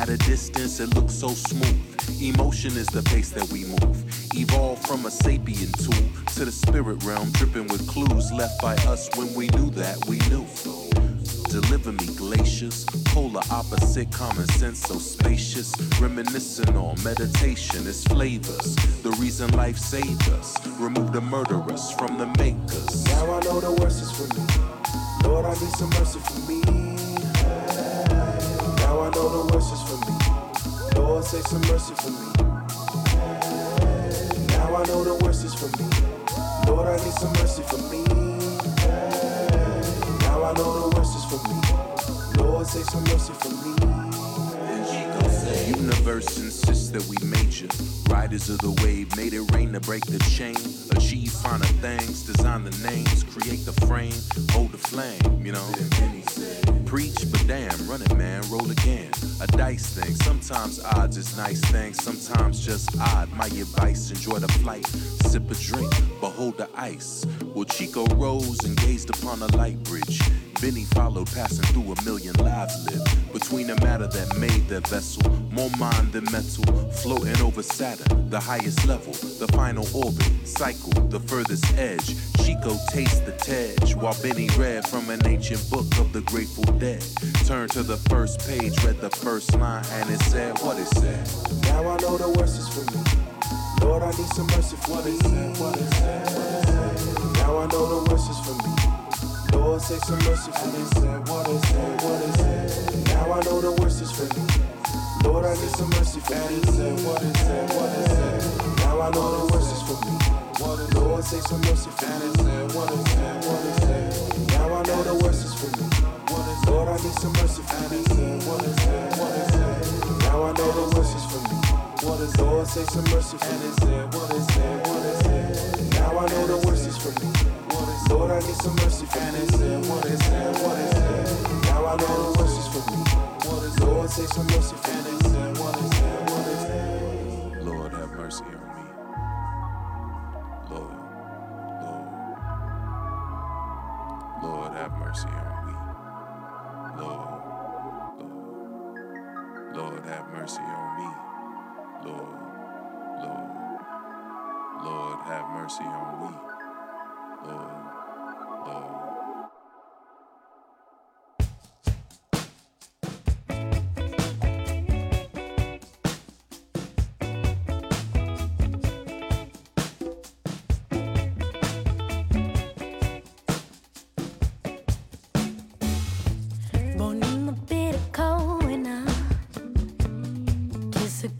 At a distance, it looks so smooth. Emotion is the pace that we move. Evolved from a sapient tool to the spirit realm, dripping with clues left by us when we knew that we knew. Deliver me glaciers, polar opposite, common sense so spacious. Reminiscing on meditation, its flavors. The reason life saved us. Remove the murderers from the makers. Now I know the worst is for me. Lord, I need some mercy for me. Now the worst is for me. Lord, say some mercy for me. Now I know the worst is for me. Lord, I need some mercy for me. Now I know the worst is for me. Lord, say some mercy for me. Universe insists that we major. Riders of the wave, made it rain to break the chain. Achieve finer things, design the names, create the frame, hold the flame, you know. Preach, but damn, running man, roll again. A dice thing, sometimes odds is nice things, sometimes just odd. My advice, enjoy the flight, sip a drink, behold the ice. Well, Chico rose and gazed upon a light bridge. Benny followed, passing through a million lives lived. Between the matter that made the vessel, more mind than metal, floating over Saturn, the highest level, the final orbit, cycle, the furthest edge. Chico tastes the tej, while Benny read from an ancient book of the Grateful Dead. Turned to the first page, read the first line, and it said what it said. Now I know the worst is for me. Lord, I need some mercy for me. What it said, what it said. Now I know the worst is for me. Lord, say some mercy for me. Said what it said, what it said. Now I know the worst is for me. Lord, I need some mercy for me. Said what it said, what it said. Now I know the worst is for me. Lord, say some mercy what it said, what it. Now I know the worst is for me. Lord, I need some mercy what it said, what it said. Now I know the worst is for me. Lord, say some mercy what it said, what it. Now I know the worst is for me. Lord, I need some mercy what it said, what it said. Now I know the worst is for me. Lord, say some mercy for me. Lord, have mercy on me. Mercy on me. Lord, Lord, Lord, have mercy on me. Lord, Lord, Lord, have mercy on me. Lord.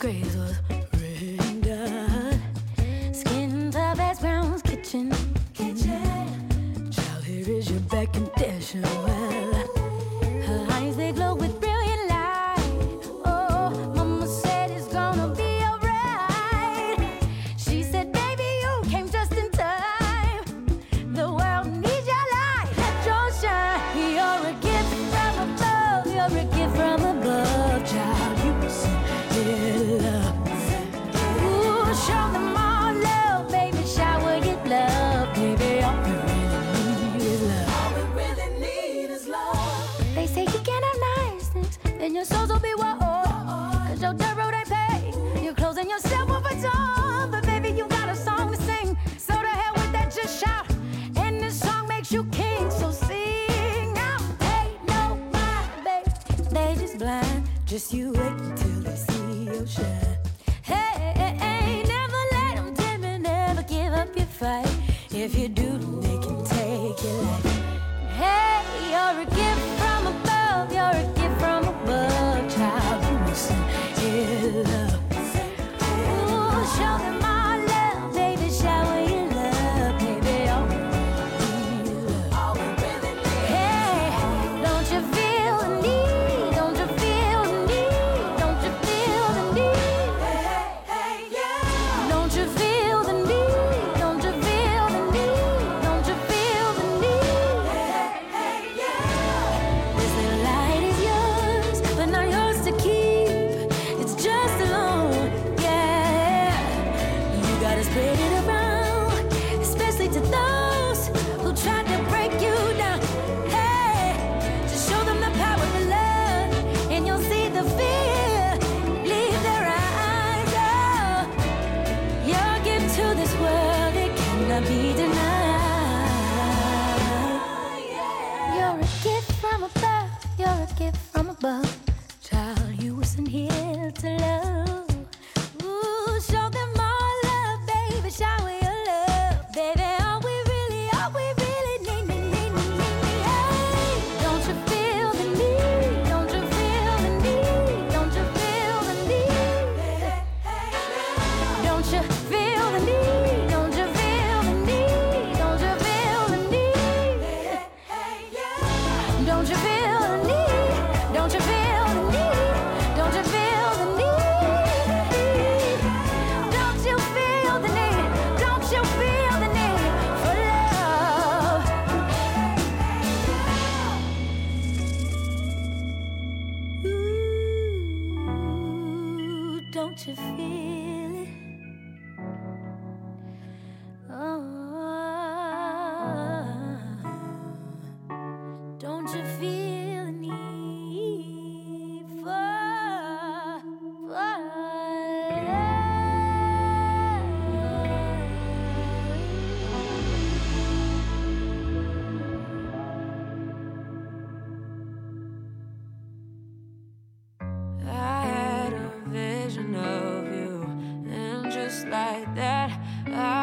Disagrees I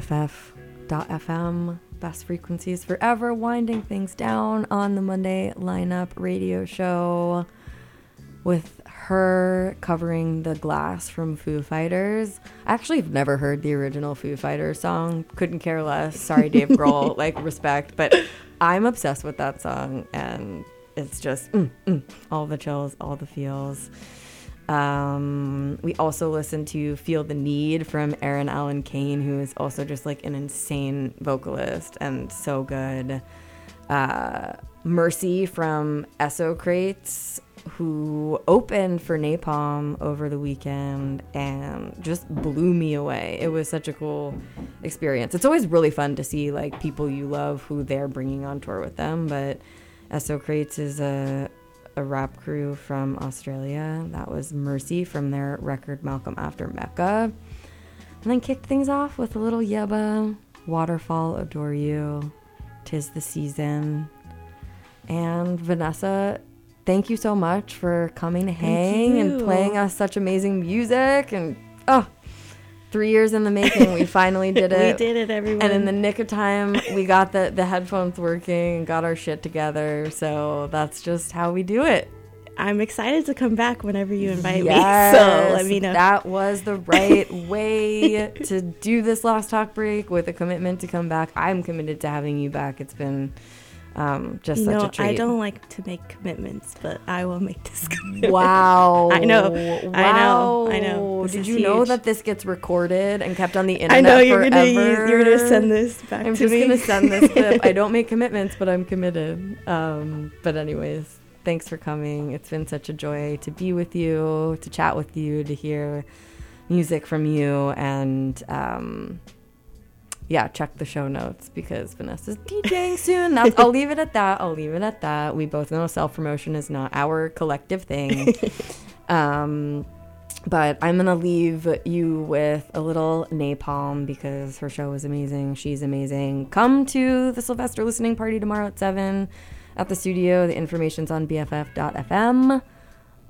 BFF.FM, best frequencies forever, winding things down on the Monday lineup radio show with her covering the glass from Foo Fighters. I actually have never heard the original Foo Fighters song. Couldn't care less. Sorry, Dave Grohl. like respect, but I'm obsessed with that song, and it's just mm, mm, all the chills, all the feels. Um, we also listened to Feel the Need from Aaron Allen Kane, who is also just like an insane vocalist and so good. Uh, Mercy from Esocrates, who opened for Nai Palm over the weekend and just blew me away. It was such a cool experience. It's always really fun to see like people you love who they're bringing on tour with them, but Esocrates is a a rap crew from Australia. That was Mercy from their record Malcolm After Mecca. And then kicked things off with a little Yebba, Waterfall Adore You, Tis the Season. And Vanessa, thank you so much for coming to hang and playing us such amazing music. And oh, three years in the making, we finally did it. We did it, everyone. And in the nick of time, we got the, the headphones working, got our shit together. So that's just how we do it. I'm excited to come back whenever you invite Yes, me. So let me know. That was the right way to do this last talk break with a commitment to come back. I'm committed to having you back. It's been um, just such a treat. I don't like to make commitments, but I will make this commitment. Wow. I know. I know. I know. This Did you know that this gets recorded and kept on the internet I know you're gonna forever? use, you're gonna send this back I'm to just gonna send this clip. I don't make commitments, but I'm committed. Um, but anyways, thanks for coming. It's been such a joy to be with you, to chat with you, to hear music from you, and um, yeah, check the show notes because Vanessa's DJing soon. That's, I'll leave it at that. I'll leave it at that. We both know self promotion is not our collective thing. Um, but I'm gonna leave you with a little Nai Palm because her show is amazing. She's amazing. Come to the Sylvester listening party tomorrow at seven at the studio. The information's on BFF.fm.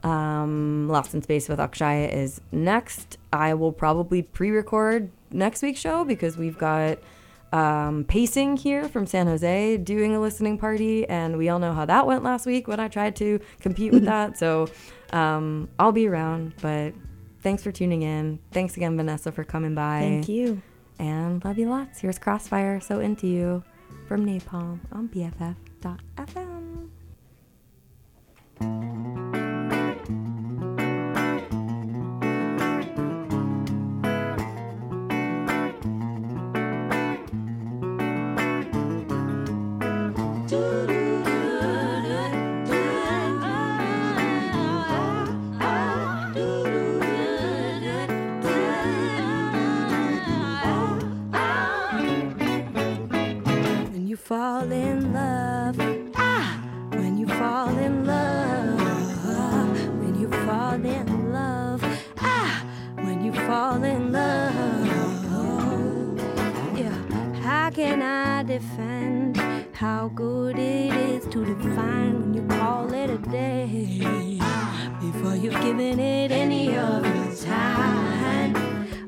Um, Lost in Space with Akshaya is next. I will probably pre-record next week's show because we've got um, Pacing here from San Jose doing a listening party, and we all know how that went last week when I tried to compete with that. So um, I'll be around, but thanks for tuning in. Thanks again, Vanessa, for coming by. Thank you. And love you lots. Here's Crossfire, So Into You from Nai Palm on BFF.fm. fall in love, ah, when you fall in love, when you fall in love, ah, when you fall in love, yeah. How can I defend how good it is to define when you call it a day before you've given it any of your time?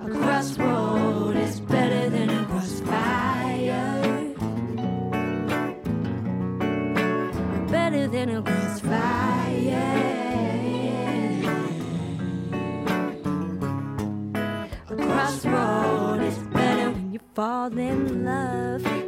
A crossroad is than a crossfire. A crossroad is better when you fall in love.